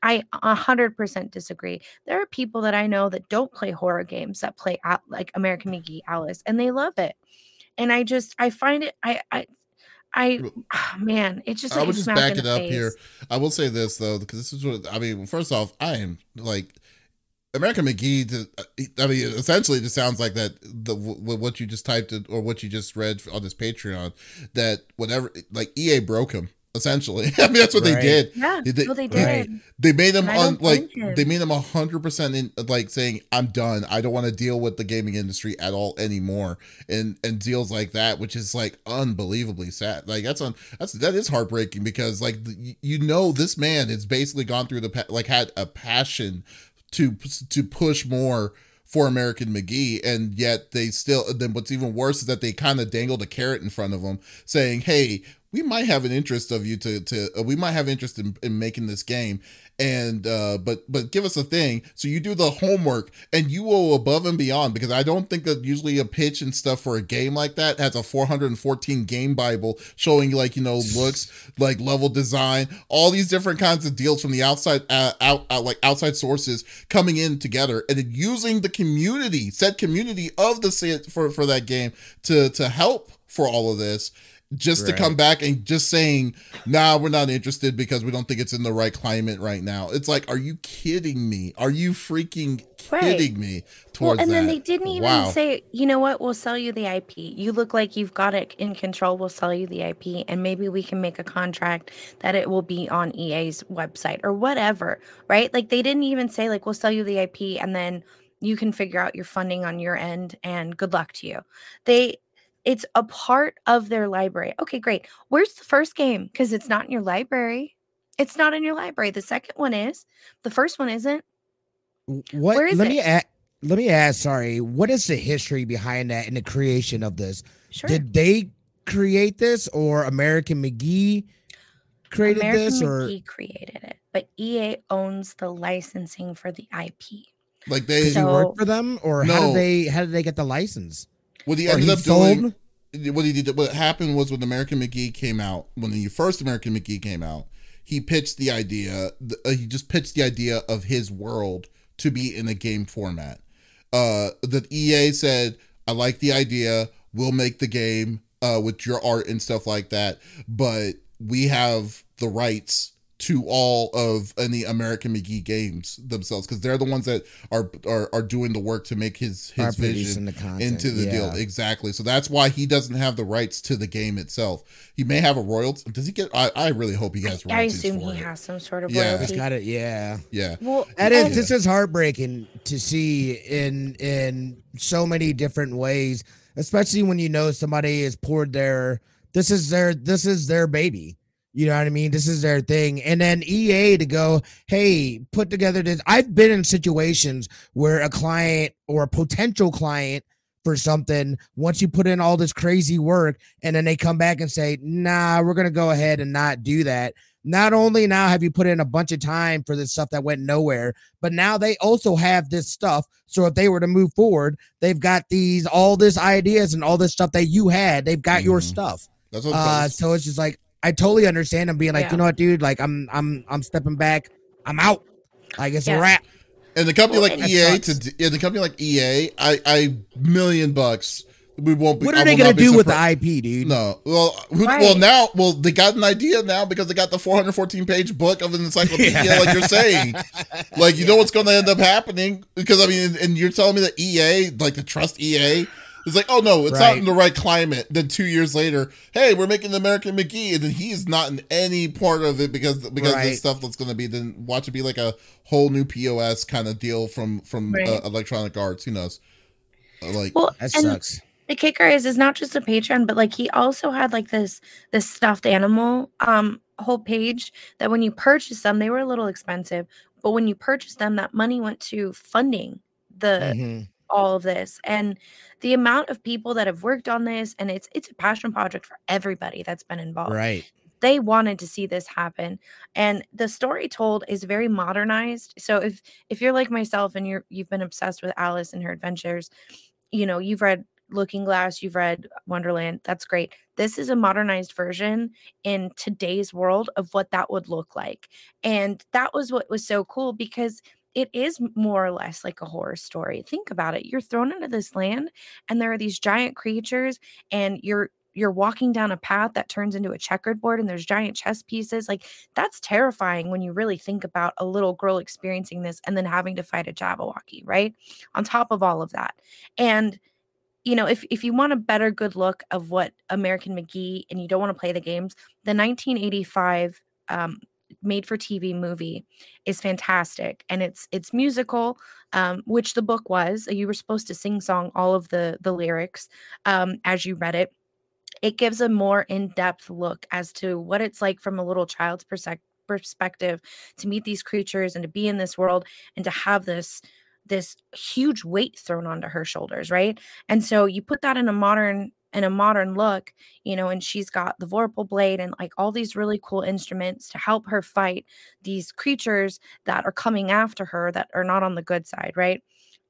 I 100% disagree. There are people that I know that don't play horror games that play like American McGee Alice and they love it. And I just I find it I I I oh, man, it just like I would just back it up face. here. I will say this though, because this is what I mean. First off, I am like American McGee. Uh, I mean, essentially, it just sounds like that. The what you just typed or what you just read on this Patreon, that whatever, like EA broke him essentially. I mean, that's what right. they did. Yeah, they, well, they did. They made them on like they made them a hundred percent in like saying, "I'm done. I don't want to deal with the gaming industry at all anymore." And and deals like that, which is like unbelievably sad. Like that's on that's that is heartbreaking because like you know this man has basically gone through the like had a passion to to push more for American McGee, and yet they still. Then what's even worse is that they kind of dangled a carrot in front of them, saying, "Hey, we might have an interest of you to to uh, we might have interest in, in making this game. And uh but but give us a thing. So you do the homework and you go above and beyond because i don't think that usually a pitch and stuff for a game like that has a 414 game bible showing like you know looks like level design all these different kinds of deals from the outside uh, out, out like outside sources coming in together and then using the community said community of the for for that game to to help for all of this just to come back and just saying, nah, we're not interested because we don't think it's in the right climate right now. It's like, are you kidding me? Are you freaking Right. kidding me Well, towards and then they didn't even Wow. say, you know what, we'll sell you the IP. You look like you've got it in control. We'll sell you the IP, and maybe we can make a contract that it will be on EA's website or whatever, right? Like they didn't even say, like, we'll sell you the IP, and then you can figure out your funding on your end, and good luck to you. They, it's a part of their library. Okay, great. Where's the first game? Because it's not in your library. It's not in your library. The second one is. The first one isn't. What? Where is let it? me ask. Let me ask. Sorry, what is the history behind that and the creation of this? Sure. Did they create this, or American McGee created American this, or McGee created it, but EA owns the licensing for the IP. like they, So- work for them, or how No. did they? How did they get the license? What he ended he up doing, what he did, what happened was when American McGee came out, when the first American McGee came out, he pitched the idea. Uh, he just pitched the idea of his world to be in a game format. Uh, that EA said, "I like the idea. We'll make the game uh, with your art and stuff like that, but we have the rights." To all of any American McGee games themselves, because they're the ones that are, are are doing the work to make his Are his vision the content into the deal exactly so that's why he doesn't have the rights to the game itself he may have a royalty does he get i, I really hope he has I, I assume for he it. has some sort of Yeah. It's royalty. got it. Yeah. yeah Well, That is and- this is heartbreaking to see in in so many different ways, especially when you know somebody has poured their this is their this is their baby. You know what I mean? This is their thing. And then EA to go, hey, put together this. I've been in situations where a client or a potential client for something, once you put in all this crazy work, and then they come back and say, nah, we're gonna go ahead and not do that. Not only now have you put in a bunch of time for this stuff that went nowhere, but now they also have this stuff. So if they were to move forward, they've got these all this ideas and all this stuff that you had. They've got your Mhm. stuff. that's what Uh, so it's just like I totally understand them being like, Yeah. you know what, dude, like I'm I'm I'm stepping back. I'm out. Like it's Yeah. a wrap. and the company Well, like ea That to yeah the company like ea i i million bucks we won't be What are they gonna not be do with the IP, dude? no well who, well now well they got an idea now because they got the 414 page book of an encyclopedia like you're saying like you know what's going to end up happening because i mean and you're telling me that ea like to trust ea it's like oh no it's not in the right climate. Then two years later hey we're making the american mcgee. And then he's not in any part of it because because Right. this stuff that's going to be then watch it be like a whole new pos kind of deal from from uh, electronic arts. Who knows? Uh, like well, That sucks. the kicker is, is not just a Patreon, but like he also had like this this stuffed animal um whole page that when you purchase them, they were a little expensive, but when you purchase them, that money went to funding the Mhm. All of this and the amount of people that have worked on this and it's it's a passion project for everybody that's been involved Right. they wanted to see this happen and the story told is very modernized so if if you're like myself and you're you've been obsessed with alice and her adventures you know you've read looking glass you've read wonderland that's great this is a modernized version in today's world of what that would look like and that was what was so cool because it is more or less like a horror story. Think about it you're thrown into this land and there are these giant creatures and you're you're walking down a path that turns into a checkered board and there's giant chess pieces like that's terrifying when you really think about a little girl experiencing this and then having to fight a jabberwocky right? On top of all of that. And you know if, if you want a better good look of what american mcgee and you don't want to play the games the 1985 um, made for tv movie is fantastic and it's it's musical um, which the book was you were supposed to sing song all of the the lyrics um, as you read it. It gives a more in-depth look as to what it's like from a little child's persec- perspective to meet these creatures and to be in this world and to have this this huge weight thrown onto her shoulders right? And so you put that in a modern in a modern look you know and she's got the vorpal blade and like all these really cool instruments to help her fight these creatures that are coming after her that are not on the good side right?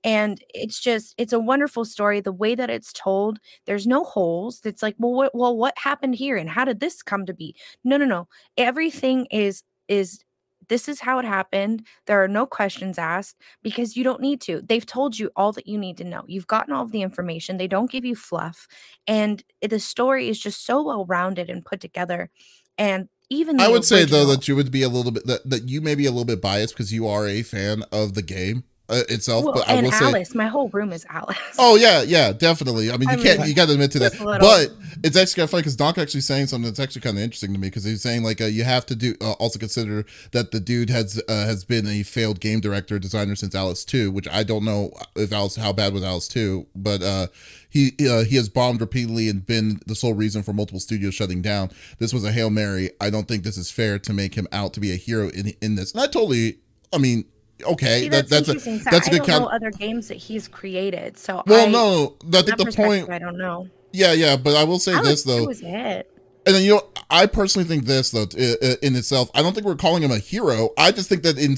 And it's just it's a wonderful story the way that it's told there's no holes it's like well what well what happened here and how did this come to be? No no no everything is is this is how it happened. There are no questions asked because you don't need to. They've told you all that you need to know. You've gotten all of the information. They don't give you fluff. And the story is just so well rounded and put together. And even I would original, say though that you would be a little bit that, that you may be a little bit biased because you are a fan of the game uh, itself. Well, but I and will Alice, say, my whole room is Alice. Oh yeah, yeah, definitely. I mean, you I can't, mean, you got to admit to that. But it's actually kind of funny because Donk actually saying something that's actually kind of interesting to me because he's saying like uh, you have to do uh, also consider that the dude has uh, has been a failed game director designer since Alice Two, which I don't know if Alice how bad was Alice Two, but uh, he uh, he has bombed repeatedly and been the sole reason for multiple studios shutting down. This was a hail mary. I don't think this is fair to make him out to be a hero in in this. And I totally, I mean, okay, See, that's, that, that's a that's a good count. other games that he's created, so well, I, no, I think the point. I don't know. Yeah, yeah, but I will say I this though. Was it? And then you know, I personally think this though in itself. I don't think we're calling him a hero. I just think that in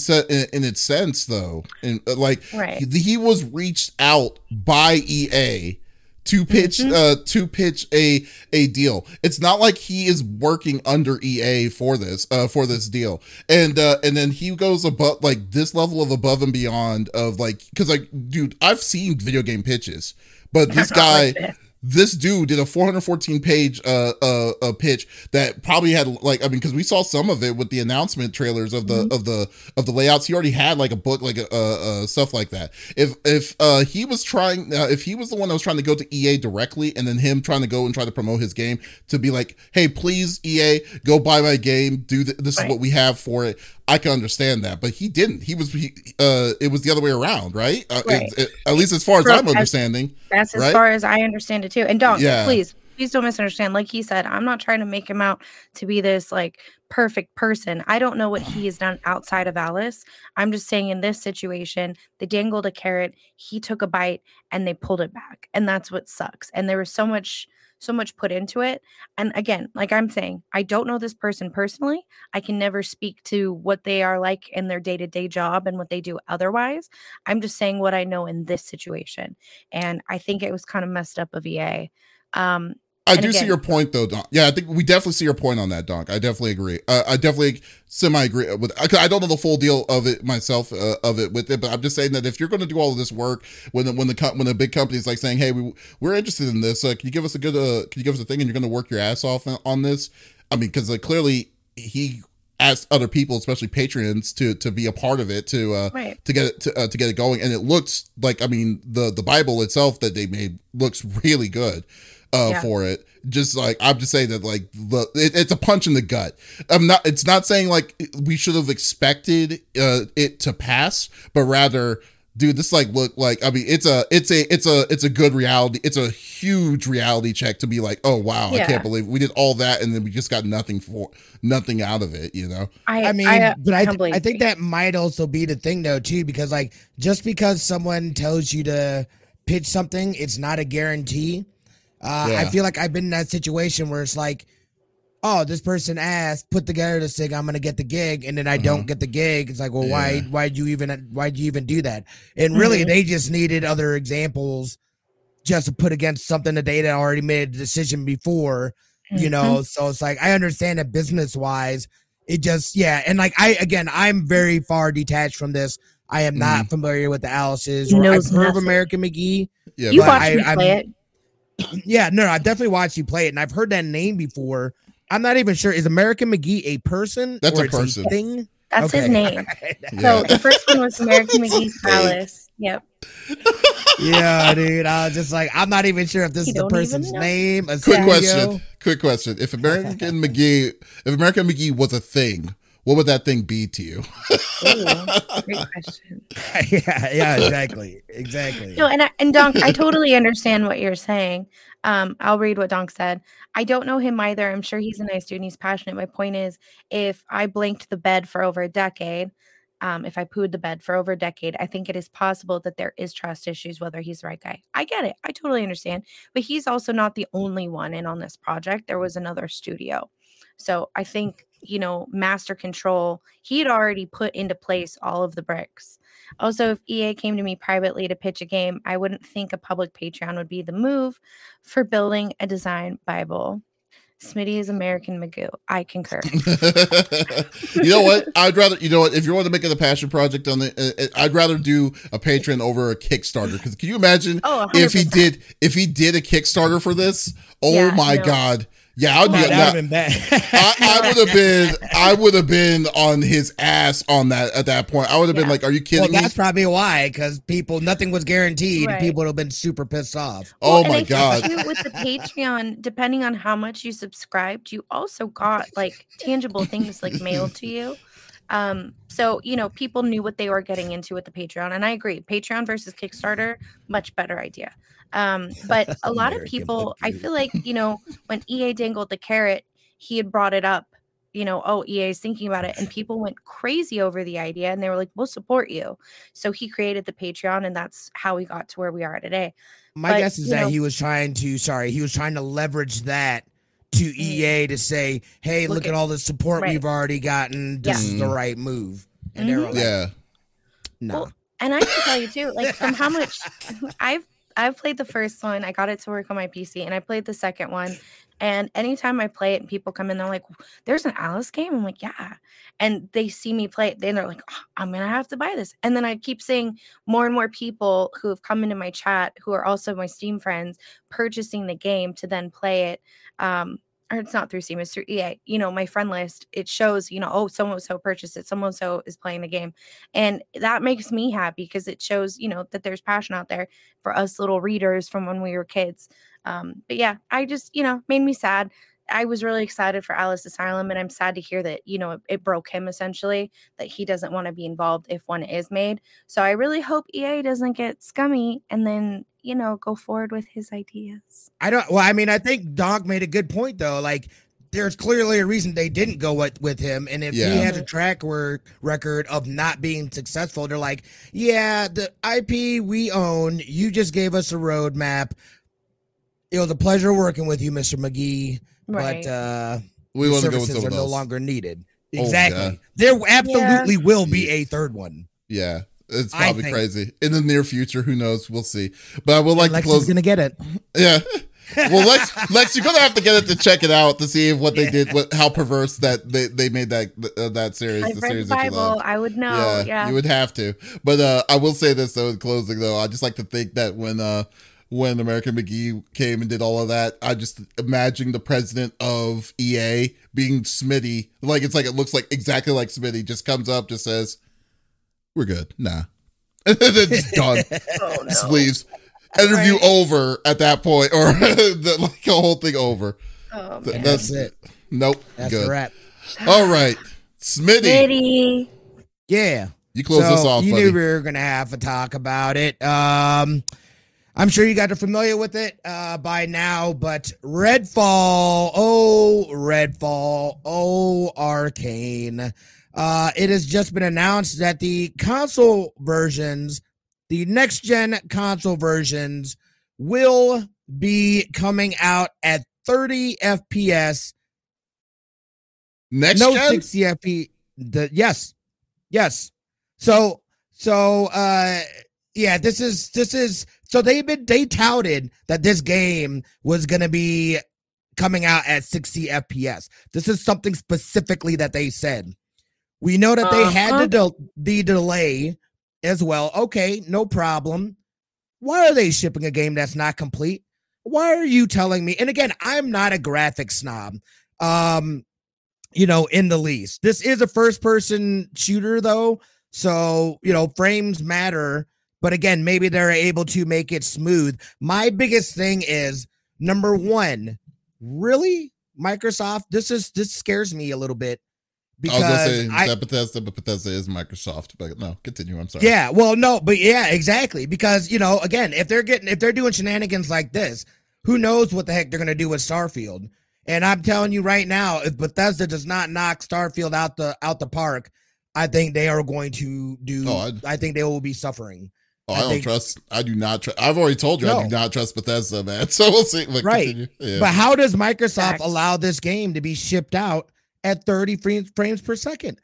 in, its sense though, in uh, like right. he, he was reached out by EA to pitch mm-hmm. uh to pitch a a deal. It's not like he is working under EA for this uh for this deal. And uh and then he goes above like this level of above and beyond of like cuz like dude, I've seen video game pitches, but this guy like this dude did a 414 page uh, uh, uh pitch that probably had like I mean because we saw some of it with the announcement trailers of the mm-hmm. of the of the layouts. He already had like a book like uh, uh stuff like that. If if uh he was trying uh, if he was the one that was trying to go to EA directly and then him trying to go and try to promote his game to be like, hey, please EA, go buy my game. Do th- this right. is what we have for it. I can understand that, but he didn't. He was he, uh it was the other way around, right? Uh, right. It, it, at least as far as I'm understanding. That's as right? far as I understand it too. And don't yeah. please please don't misunderstand. Like he said, I'm not trying to make him out to be this like perfect person. I don't know what he has done outside of Alice. I'm just saying in this situation, they dangled a carrot, he took a bite and they pulled it back. And that's what sucks. And there was so much so much put into it. And again, like I'm saying, I don't know this person personally. I can never speak to what they are like in their day to day job and what they do otherwise. I'm just saying what I know in this situation. And I think it was kind of messed up of EA. Um, I do again, see your point though, Donk. Yeah, I think we definitely see your point on that, Donk. I definitely agree. Uh, I definitely semi agree with. I don't know the full deal of it myself uh, of it with it, but I'm just saying that if you're going to do all of this work when the when the when the big company is like saying, "Hey, we we're interested in this. Uh, can you give us a good? Uh, can you give us a thing?" And you're going to work your ass off on this. I mean, because like clearly he asked other people, especially patrons, to to be a part of it to uh right. to get it to, uh, to get it going. And it looks like I mean the the Bible itself that they made looks really good uh, yeah. for it. Just like I'm just saying that like the it, it's a punch in the gut. I'm not. It's not saying like we should have expected uh, it to pass, but rather dude this like look like i mean it's a it's a it's a it's a good reality it's a huge reality check to be like oh wow yeah. i can't believe we did all that and then we just got nothing for nothing out of it you know i, I mean I, but I, th- I think that might also be the thing though too because like just because someone tells you to pitch something it's not a guarantee uh, yeah. I feel like I've been in that situation where it's like, oh, this person asked, put together this thing, I'm gonna get the gig, and then I mm-hmm. don't get the gig. It's like, well, yeah. why why'd you even why'd you even do that? And really, mm-hmm. they just needed other examples just to put against something that they had already made a decision before, mm-hmm. you know. So it's like I understand that business wise, it just yeah, and like I again, I'm very far detached from this. I am not mm-hmm. familiar with the Alice's. Or I've heard of American McGee. Yeah, you watched me play I'm, it yeah, no, no, I've definitely watched you play it, and I've heard that name before. I'm not even sure. Is American McGee a person? That's a person. A thing? That's okay. his name. So the first one was American McGee's Alice. Yep. yeah, dude. I was just like, I'm not even sure if this you is the person's name. Quick studio. question. Quick question. If American McGee, if American McGee was a thing, what would that thing be to you? Ooh, great question. yeah, yeah, exactly, exactly. No, and I, and Donk, I totally understand what you're saying. Um, I'll read what Donk said. I don't know him either. I'm sure he's a nice dude and he's passionate. My point is, if I blinked the bed for over a decade, um, if I pooed the bed for over a decade, I think it is possible that there is trust issues, whether he's the right guy. I get it. I totally understand. But he's also not the only one in on this project. There was another studio. So I think you know, master control, he had already put into place all of the bricks. Also, if EA came to me privately to pitch a game, I wouldn't think a public Patreon would be the move for building a design Bible. Smitty is American Magoo. I concur. you know what? I'd rather you know what if you want to make it a passion project on the, uh, uh I'd rather do a patron over a Kickstarter because can you imagine Oh, if he did if he did a Kickstarter for this? Oh Yeah, my no. god! Yeah, I'd be. Nah, that now, would've been bad. I, I would have been. I would have been on his ass on that at that point. I would have been like, "Are you well, kidding me?" that's probably why, because people, nothing was guaranteed. Right. People would have been super pissed off. Oh Well, and my I think, god! too, with the Patreon, depending on how much you subscribed, you also got like tangible things like mailed to you. Um, so you know, people knew what they were getting into with the Patreon, and I agree. Patreon versus Kickstarter, much better idea. Um, but a lot of people, I feel like you know, when EA dangled the carrot, he had brought it up. You know, oh, EA is thinking about it, and people went crazy over the idea, and they were like, "We'll support you." So he created the Patreon, and that's how we got to where we are today. My But, guess is that know- he was trying to, sorry, he was trying to leverage that to EA to say, hey, look, Look at at- all the support right. we've already gotten. This Yeah. is the Mhm. right move. And they Mhm. were like, Yeah, no. Well, And I can tell you too, like from how much I've I've played the first one, I got it to work on my PC, and I played the second one. And anytime I play it and people come in, they're like, There's an Alice game. I'm like, Yeah. And they see me play it, then they're like, "Oh, I'm gonna have to buy this. And then I keep seeing more and more people who have come into my chat who are also my Steam friends purchasing the game to then play it. Um, or it's not through Steam, it's through EA. You know, my friend list, it shows, you know, oh, someone so purchased it, someone so is playing the game. And that makes me happy because it shows, you know, that there's passion out there for us little readers from when we were kids. Um, but yeah, I just, you know, made me sad. I was really excited for Alice Asylum, and I'm sad to hear that, you know, it, it broke him essentially, that he doesn't want to be involved if one is made. So I really hope EA doesn't get scummy and then, you know, go forward with his ideas. I don't, well, I mean, I think Donk made a good point though. Like, there's clearly a reason they didn't go with, with him. And if Yeah. he has a track wor- record of not being successful, they're like, yeah, the IP we own, you just gave us a roadmap. It was a pleasure working with you, Mr. McGee. Right. But uh we the want to go with services are no else. longer needed. Oh, Exactly. yeah. There absolutely will be a third one. Yeah, it's probably crazy in the near future. Who knows? We'll see. But I would like Lex to close. is gonna get it. Yeah. Well, Lex, Lex, you're gonna have to get it to check it out to see if what they Yeah. did, what how perverse that they, they made that uh, that series, I've the read series the you Bible. love. I would know. yeah, Yeah. you would have to. But uh, I will say this though, in closing though, I just like to think that when uh when American McGee came and did all of that, I just imagine the president of EA being Smitty. Like it's like it looks like exactly like Smitty. Just comes up, just says, "We're good." Nah, and then it's done. Oh, no. Just leaves. Interview Right. over at that point, or the, like the whole thing over. Oh, Th- man. that's That's it. Nope. That's good. a wrap. All right, Smitty, Smitty. Yeah. you close so this off, you buddy. knew we were gonna have to talk about it. Um, I'm sure you guys are familiar with it uh, by now, but Redfall, oh Redfall, oh Arkane. Uh, it has just been announced that the console versions, the next gen console versions, will be coming out at 30 FPS Next no gen. 60 FPS. the yes yes so so uh yeah this is this is so they've been they touted that this game was gonna be coming out at 60 fps this is something specifically that they said we know that they had Uh-huh. the, del- the delay as well okay no problem why are they shipping a game that's not complete why are you telling me and again i'm not a graphic snob um you know, in the least. This is a first person shooter though. So, you know, frames matter, but again, maybe they're able to make it smooth. My biggest thing is number 1, really Microsoft, this is this scares me a little bit I was gonna because say I, that Bethesda, but Bethesda is Microsoft. But no, continue. I'm sorry. yeah, well, no, but yeah, exactly. Because you know, again, if they're getting if they're doing shenanigans like this, who knows what the heck they're gonna do with Starfield? And I'm telling you right now, if Bethesda does not knock Starfield out the out the park, I think they are going to do. Oh, I, I'd- think they will be suffering. Oh, I I, don't think- trust. I do not trust. I've already told you I do not trust Bethesda, man. So we'll see. But Right. continue. Yeah. But how does Microsoft Facts. allow this game to be shipped out at 30 frames, frames per second?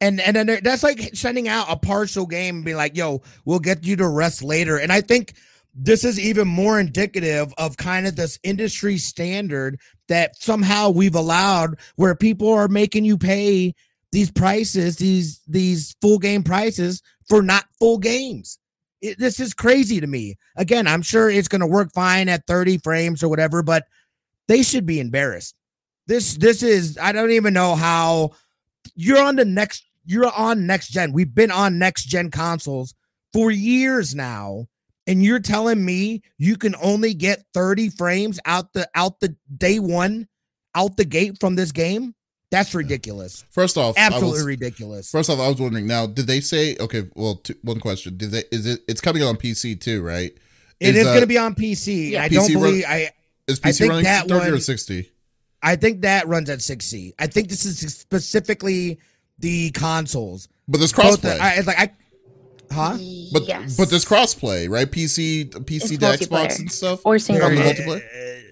And and then that's like sending out a partial game and be like, "Yo, we'll get you to rest later." And I think this is even more indicative of kind of this industry standard that somehow we've allowed where people are making you pay these prices, these these full game prices for not full games. It, this is crazy to me. Again, I'm sure it's going to work fine at 30 frames or whatever, but they should be embarrassed. This this is I don't even know how you're on the next you're on next gen. We've been on next gen consoles for years now and you're telling me you can only get 30 frames out the out the day one out the gate from this game that's ridiculous First off, absolutely was, ridiculous first off, I was wondering. Now, did they say? Okay, well, two, one question. Did they? Is it? It's coming on PC too, right? it is, is uh, going to be on pc Yeah. i don't PC run- believe i Is I PC think running that 30 or 60? i think that runs at sixty. I think this is specifically the consoles But there's Both crossplay. the, I, it's like i huh but yes. but there's crossplay, right? PC PC It's to Xbox and stuff. or single On the There- player.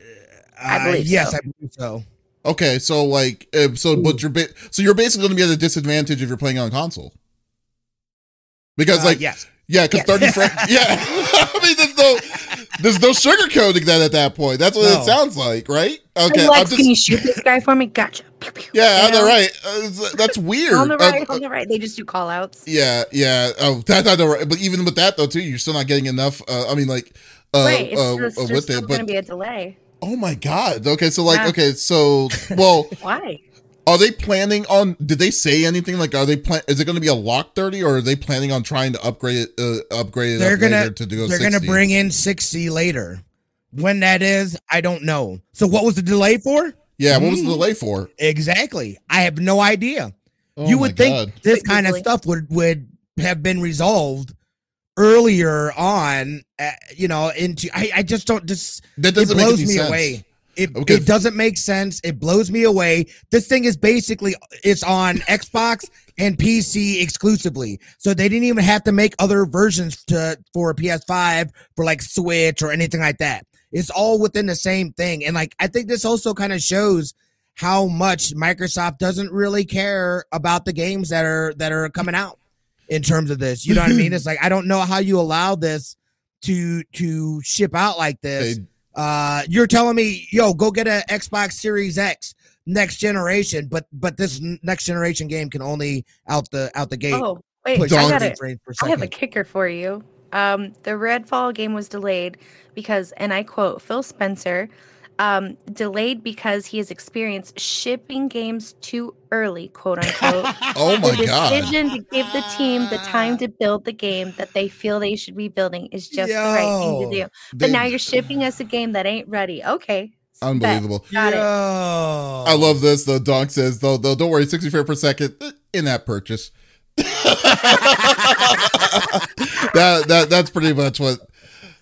I Uh, believe yes so. i believe so Okay, so like, uh, so but you're ba- so you're basically going to be at a disadvantage if you're playing on console. Because Uh, like, yes yeah, because Yes. 30 frames. Yeah, I mean, there's no there's no sugarcoating that at that point. That's what No. it sounds like, right? Okay, Hey, I'm Lex, just can you shoot this guy for me? Gotcha. Pew, pew. yeah, You on the right. Uh, that's weird. On the Uh, right, uh, on the right. They just do call outs. Yeah, yeah. Oh, that's not the right. But even with that though, too, you're still not getting enough. Uh, I mean, like, uh, right. It's uh, just, uh, there's with still it. going But to be a delay. Oh my god. Okay, so like, Yeah. okay, so well, Why? are they planning on? Did they say anything? Like, are they plan? Is it going to be a lock thirty, or are they planning on trying to upgrade it? Uh, upgrade it They're up gonna- later to go. They're 60? gonna bring in 60 later. When that is, I don't know. So what was the delay for? Yeah, what was the delay for? Exactly. I have no idea. Oh you would think God. this kind of stuff would would have been resolved earlier on. Uh, you know, into I, I just don't just that doesn't make blows me sense. away. It, Okay. it doesn't make sense. It blows me away. This thing is basically it's on Xbox and PC exclusively. So they didn't even have to make other versions to for PS5 for like Switch or anything like that. It's all within the same thing. And like I think this also kind of shows how much Microsoft doesn't really care about the games that are that are coming out in terms of this. You know what I mean? It's like I don't know how you allow this to to ship out like this. They- Uh, you're telling me, yo, go get an Xbox Series X next generation, but but this next generation game can only out the out the gate. Oh, wait. I got 30 it. I have a kicker for you. Um, the Redfall game was delayed because, and I quote Phil Spencer, um, delayed because he has experienced shipping games too early, quote unquote. oh my the god. decision to give the team the time to build the game that they feel they should be building is just the right thing to do. But They- now you're shipping us a game that ain't ready. Okay. unbelievable. Got it. I love this. The dog says, though, though, don't worry, 60 frames per second eh, in that purchase. that that that's pretty much what.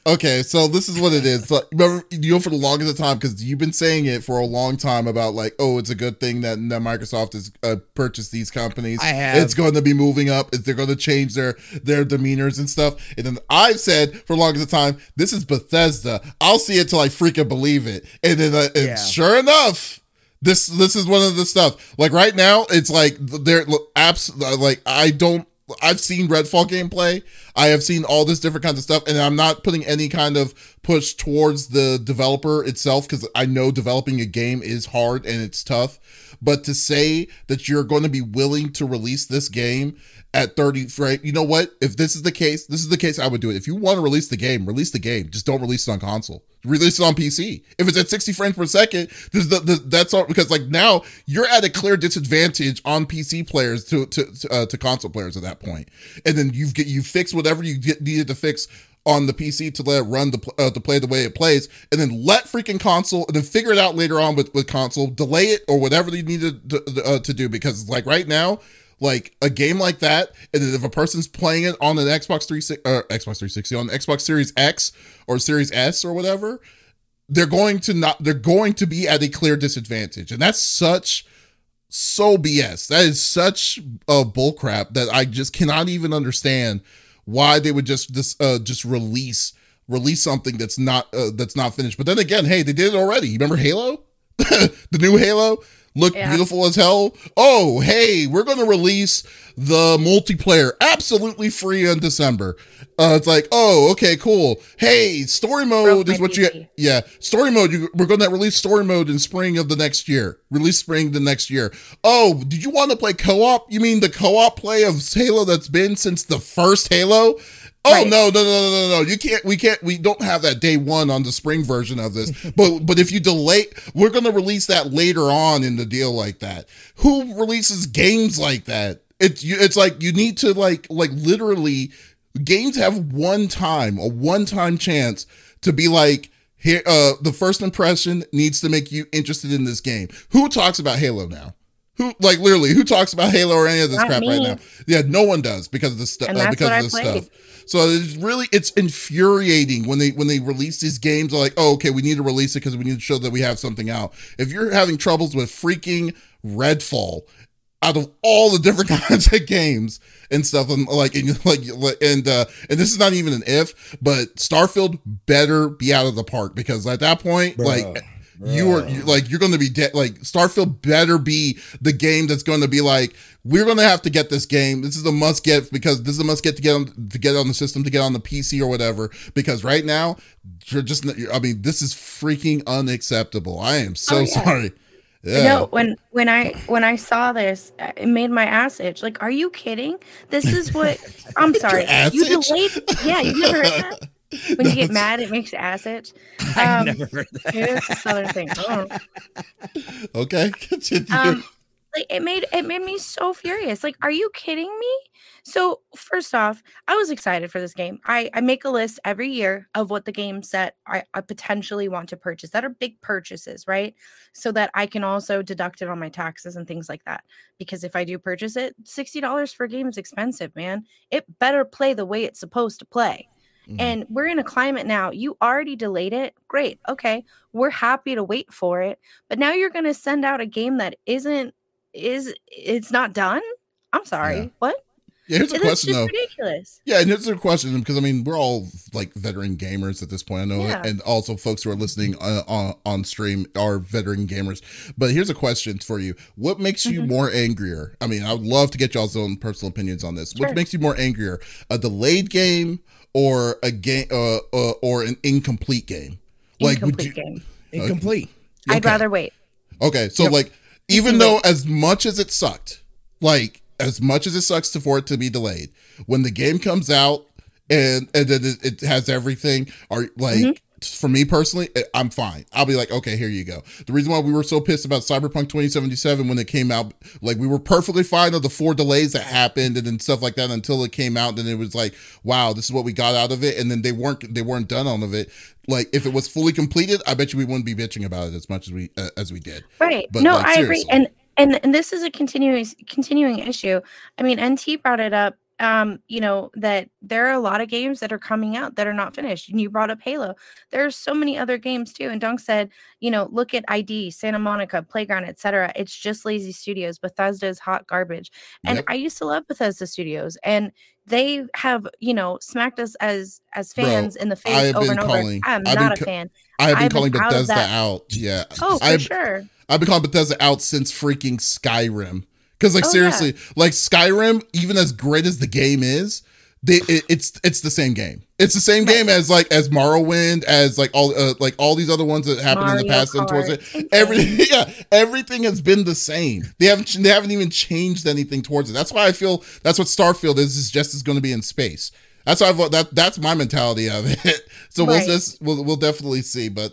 Okay, so this is what it is. Like, remember, you know, for the longest time, because you've been saying it for a long time about like, oh, it's a good thing that, that Microsoft has uh, purchased these companies. I have. It's going to be moving up. They're going to change their their demeanors and stuff. And then I've said for the longest time, this is Bethesda. I'll see it till I freaking believe it. And then, uh, and Yeah. sure enough, this this is one of the stuff. Like right now, it's like they're apps. Like I don't. I've seen Redfall gameplay. I have seen all this different kinds of stuff, and I'm not putting any kind of push towards the developer itself because I know developing a game is hard and it's tough. But to say that you're going to be willing to release this game at 30 frame, you know what? If this is the case, this is the case I would do it. If you want to release the game, release the game. Just don't release it on console. Release it on PC. If it's at 60 frames per second, the, the that's all because like now you're at a clear disadvantage on PC players to to to, uh, to console players at that point. And then you've get you fix whatever you get, needed to fix on the PC to let it run the uh, to play the way it plays, and then let freaking console, and then figure it out later on with with console, delay it or whatever you needed to uh, to do. Because like right now, like a game like that, and if a person's playing it on an Xbox 360 or Xbox 360 on Xbox Series X or Series S or whatever, they're going to not they're going to be at a clear disadvantage, and that's such so BS. That is such a bullcrap that I just cannot even understand why they would just this uh just release release something that's not uh, that's not finished. But then again, hey, they did it already. You remember Halo? the new Halo? Look Yeah. beautiful as hell. Oh, hey, we're going to release the multiplayer absolutely free in December. Uh, it's like, oh, okay, cool. Hey, story mode is what you yeah, story mode. You, we're going to release story mode in spring of the next year. Release spring the next year. Oh, did you want to play co-op? You mean the co-op play of Halo that's been since the first Halo? Oh Right. no, no, no, no, no, no! You can't. We can't. We don't have that day one on the spring version of this. but but if you delay, we're going to release that later on in the deal like that. Who releases games like that? It's you. It's like you need to like like literally. Games have one time, a one time chance to be like here. Uh, the first impression needs to make you interested in this game. Who talks about Halo now? Who like literally? Who talks about Halo or any of this Not crap right now? Yeah, no one does because of the stuff. Uh, because of I this stuff. So it's really it's infuriating when they when they release these games. They're like, oh, okay, we need to release it because we need to show that we have something out. If you're having troubles with freaking Redfall, out of all the different kinds of games and stuff, and like and like and uh and this is not even an if, but Starfield better be out of the park because at that point, like Bruh, you are you, like you're going to be dead. Like Starfield better be the game that's going to be like we're going to have to get this game. This is a must get because this is a must get to get on to get on the system to get on the PC or whatever. Because right now you're just I mean this is freaking unacceptable. I am so Oh, yeah. sorry. Yeah. No, when when I when I saw this, it made my ass itch. Like, are you kidding? This is what I'm sorry. You delayed. Yeah, you never heard that. When you get mad, it makes your ass itch. I Um, never heard that. Maybe it's a thing. I. Okay, continue. um like it made it made me so furious like are you kidding me so first off i was excited for this game i i make a list every year of what the games that I, I potentially want to purchase that are big purchases right so that i can also deduct it on my taxes and things like that because if i do purchase it $60 for a game is expensive man it better play the way it's supposed to play Mhm. and we're in a climate now. You already delayed it. Great. Okay. We're happy to wait for it. But now you're going to send out a game that isn't is it's not done? I'm sorry. Yeah. What? Yeah, here's a It's question just though. ridiculous. Yeah, and here's a question because I mean we're all like veteran gamers at this point. I know, Yeah. and also folks who are listening uh, on on stream are veteran gamers. But here's a question for you: What makes you Mhm. more angrier? I mean, I would love to get y'all's own personal opinions on this. What makes you more angrier: a delayed game or a game uh, uh, or an incomplete game? Like would Incomplete you? game. Incomplete. I'd rather wait. Okay, so Yep. like even though wait. as much as it sucked, like as much as it sucks to for it to be delayed, when the game comes out and and then it, it has everything, are like Mhm. for me personally, I- I'm fine. I'll be like, okay, here you go. The reason why we were so pissed about Cyberpunk 2077 when it came out, like we were perfectly fine of the four delays that happened and then stuff like that until it came out. Then it was like, wow, this is what we got out of it. And then they weren't they weren't done on of it. Like if it was fully completed, I bet you we wouldn't be bitching about it as much as we uh, as we did. Right. But, no, like, I agree. And and and this is a continuing continuing issue. I mean, NT brought it up. Um, you know that there are a lot of games that are coming out that are not finished. And you brought up Halo. There's so many other games too. And Dunk said, you know, look at ID, Santa Monica, Playground, etc. It's just lazy studios. Bethesda is hot garbage. And Yep. I used to love Bethesda Studios, and they have, you know, smacked us as as Bro, fans in the face over been and over. calling- I'm I've not been a fan. I have been I've calling out of Bethesda that. out. Yeah. Oh, for I've, sure. I've been calling Bethesda out since freaking Skyrim. Because like Oh, yeah. seriously, like Skyrim, even as great as the game is, they it, it's it's the same game. It's the same Right. game as like as Morrowind, as like all uh, like all these other ones that happened in the Mario past and towards it. Everything, yeah, everything has been the same. They haven't they haven't even changed anything towards it. That's why I feel that's what Starfield is. Is just is going to be in space. That's why I've, that that's my mentality of it. So we'll just we'll we'll definitely see, but.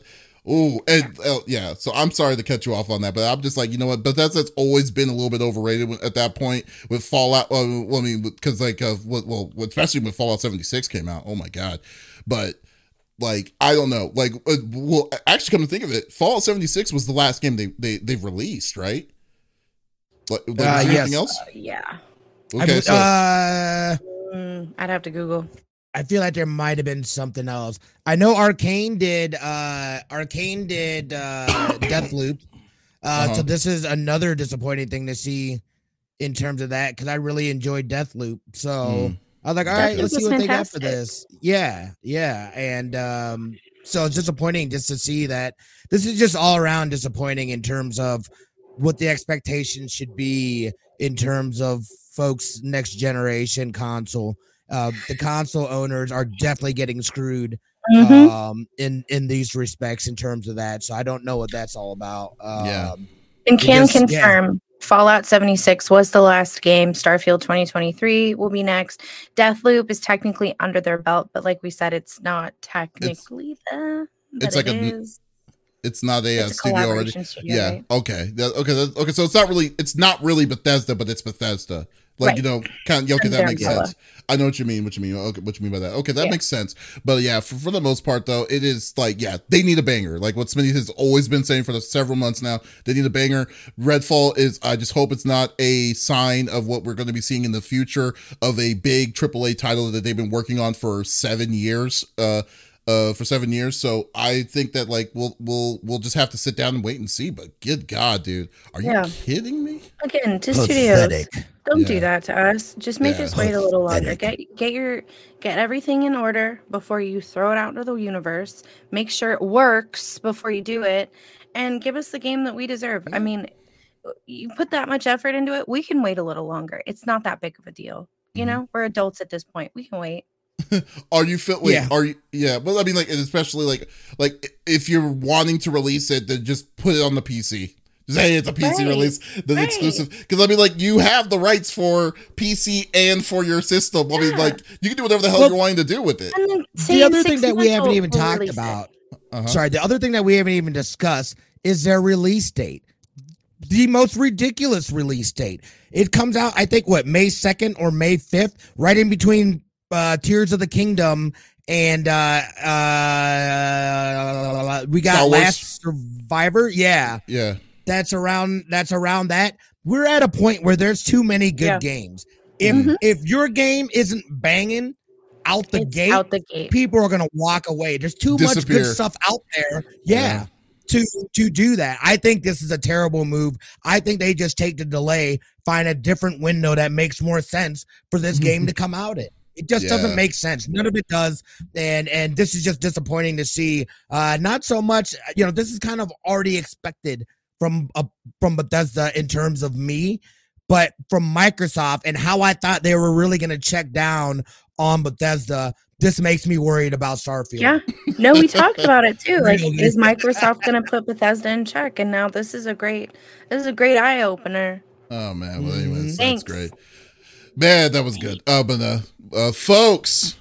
Oh, and uh, yeah. So I'm sorry to cut you off on that, but I'm just like, you know what? Bethesda's always been a little bit overrated at that point with Fallout. Uh, well, I mean, because like, uh, well, well, especially when Fallout 76 came out. Oh my god! But like, I don't know. Like, uh, well, actually, come to think of it, Fallout 76 was the last game they they they've released, right? Like, like, Uh, there yes. anything else? Uh, yeah. Okay, bel- so uh, Mm, I'd have to Google. I feel like there might have been something else. I know Arkane did uh Arkane did uh Deathloop. Uh Uh-huh. so this is another disappointing thing to see in terms of that cuz I really enjoyed Deathloop. So Mm. I was like, all right, let's see was what they got for this. Yeah, yeah. And um so it's disappointing just to see that this is just all around disappointing in terms of what the expectations should be in terms of folks next generation console. Uh, the console owners are definitely getting screwed Mhm. um, in in these respects in terms of that. So I don't know what that's all about. Um, Yeah. And can because- yeah. confirm Fallout 76 was the last game. Starfield 2023 will be next. Deathloop is technically under their belt, but like we said, it's not technically the. it's like it a n- is. It's not a, uh, It's a studio already. studio, Yeah. right? Okay. Okay. okay. So it's not really. It's not really Bethesda, but it's Bethesda. Like Right. you know, kind. Of, okay, Under that makes sense. I know what you mean. What you mean. Okay, what you mean by that? Okay, that Yeah. makes sense. But yeah, for, for the most part, though, it is like yeah, they need a banger. Like what Smitty has always been saying for the several months now. They need a banger. Redfall is. I just hope it's not a sign of what we're going to be seeing in the future of a big AAA title that they've been working on for seven years. Uh. Uh, for seven years, so I think that like we'll we'll we'll just have to sit down and wait and see. But good God, dude, are you Yeah. kidding me? Again, to studios. pathetic. Don't Yeah. do that to us. Just make Yeah. us wait a little longer. Get get your get everything in order before you throw it out into the universe. Make sure it works before you do it, and give us the game that we deserve. I mean, you put that much effort into it, we can wait a little longer. It's not that big of a deal. You Mhm. know, we're adults at this point. We can wait. Are you feel wait, Yeah. are you yeah, well I mean like especially like like if you're wanting to release it, then just put it on the PC. Just hey, it's a PC Right, release, the right. exclusive. Because I mean, like you have the rights for PC and for your system. I mean, like you can do whatever the hell Well, you're wanting to do with it. And then The other thing that we haven't even talked about, Uh-huh. sorry, the other thing that we haven't even discussed is their release date. The most ridiculous release date. It comes out, I think, what May second or May fifth, right in between uh, Tears of the Kingdom and uh, uh, we got Last Survivor. Yeah, Yeah. that's around. That's around that. We're at a point where there's too many good Yeah. games. If Mhm. if your game isn't banging out the It's gate, out the gate. people are gonna walk away. There's too much good stuff out there. Yeah. To to do that. I think this is a terrible move. I think they just take the delay, find a different window that makes more sense for this game to come out in. It just Yeah. doesn't make sense. None of it does. And and this is just disappointing to see. Uh not so much, you know, this is kind of already expected from uh, from Bethesda in terms of me, but from Microsoft and how I thought they were really going to check down on Bethesda, this makes me worried about Starfield. Yeah. No, we talked about it too. Like, Really? is Microsoft going to put Bethesda in check? And now this is a great, this is a great eye opener. Oh man. Well, anyways, Mhm. that's Thanks. great. Man, that was good. Uh, but uh, uh, folks,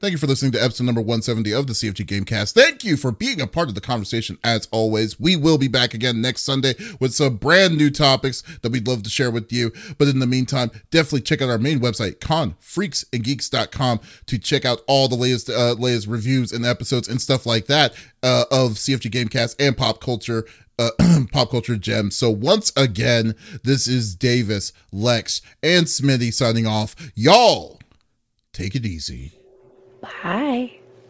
thank you for listening to episode number 170 of the CFG Gamecast. Thank you for being a part of the conversation as always. We will be back again next Sunday with some brand new topics that we'd love to share with you. But in the meantime, definitely check out our main website, confreaksandgeeks.com, to check out all the latest uh, latest reviews and episodes and stuff like that uh, of CFG Gamecast and pop culture uh, pop culture gems. So once again, this is Davies, Lex, and Smitty signing off. Y'all, take it easy. Bye.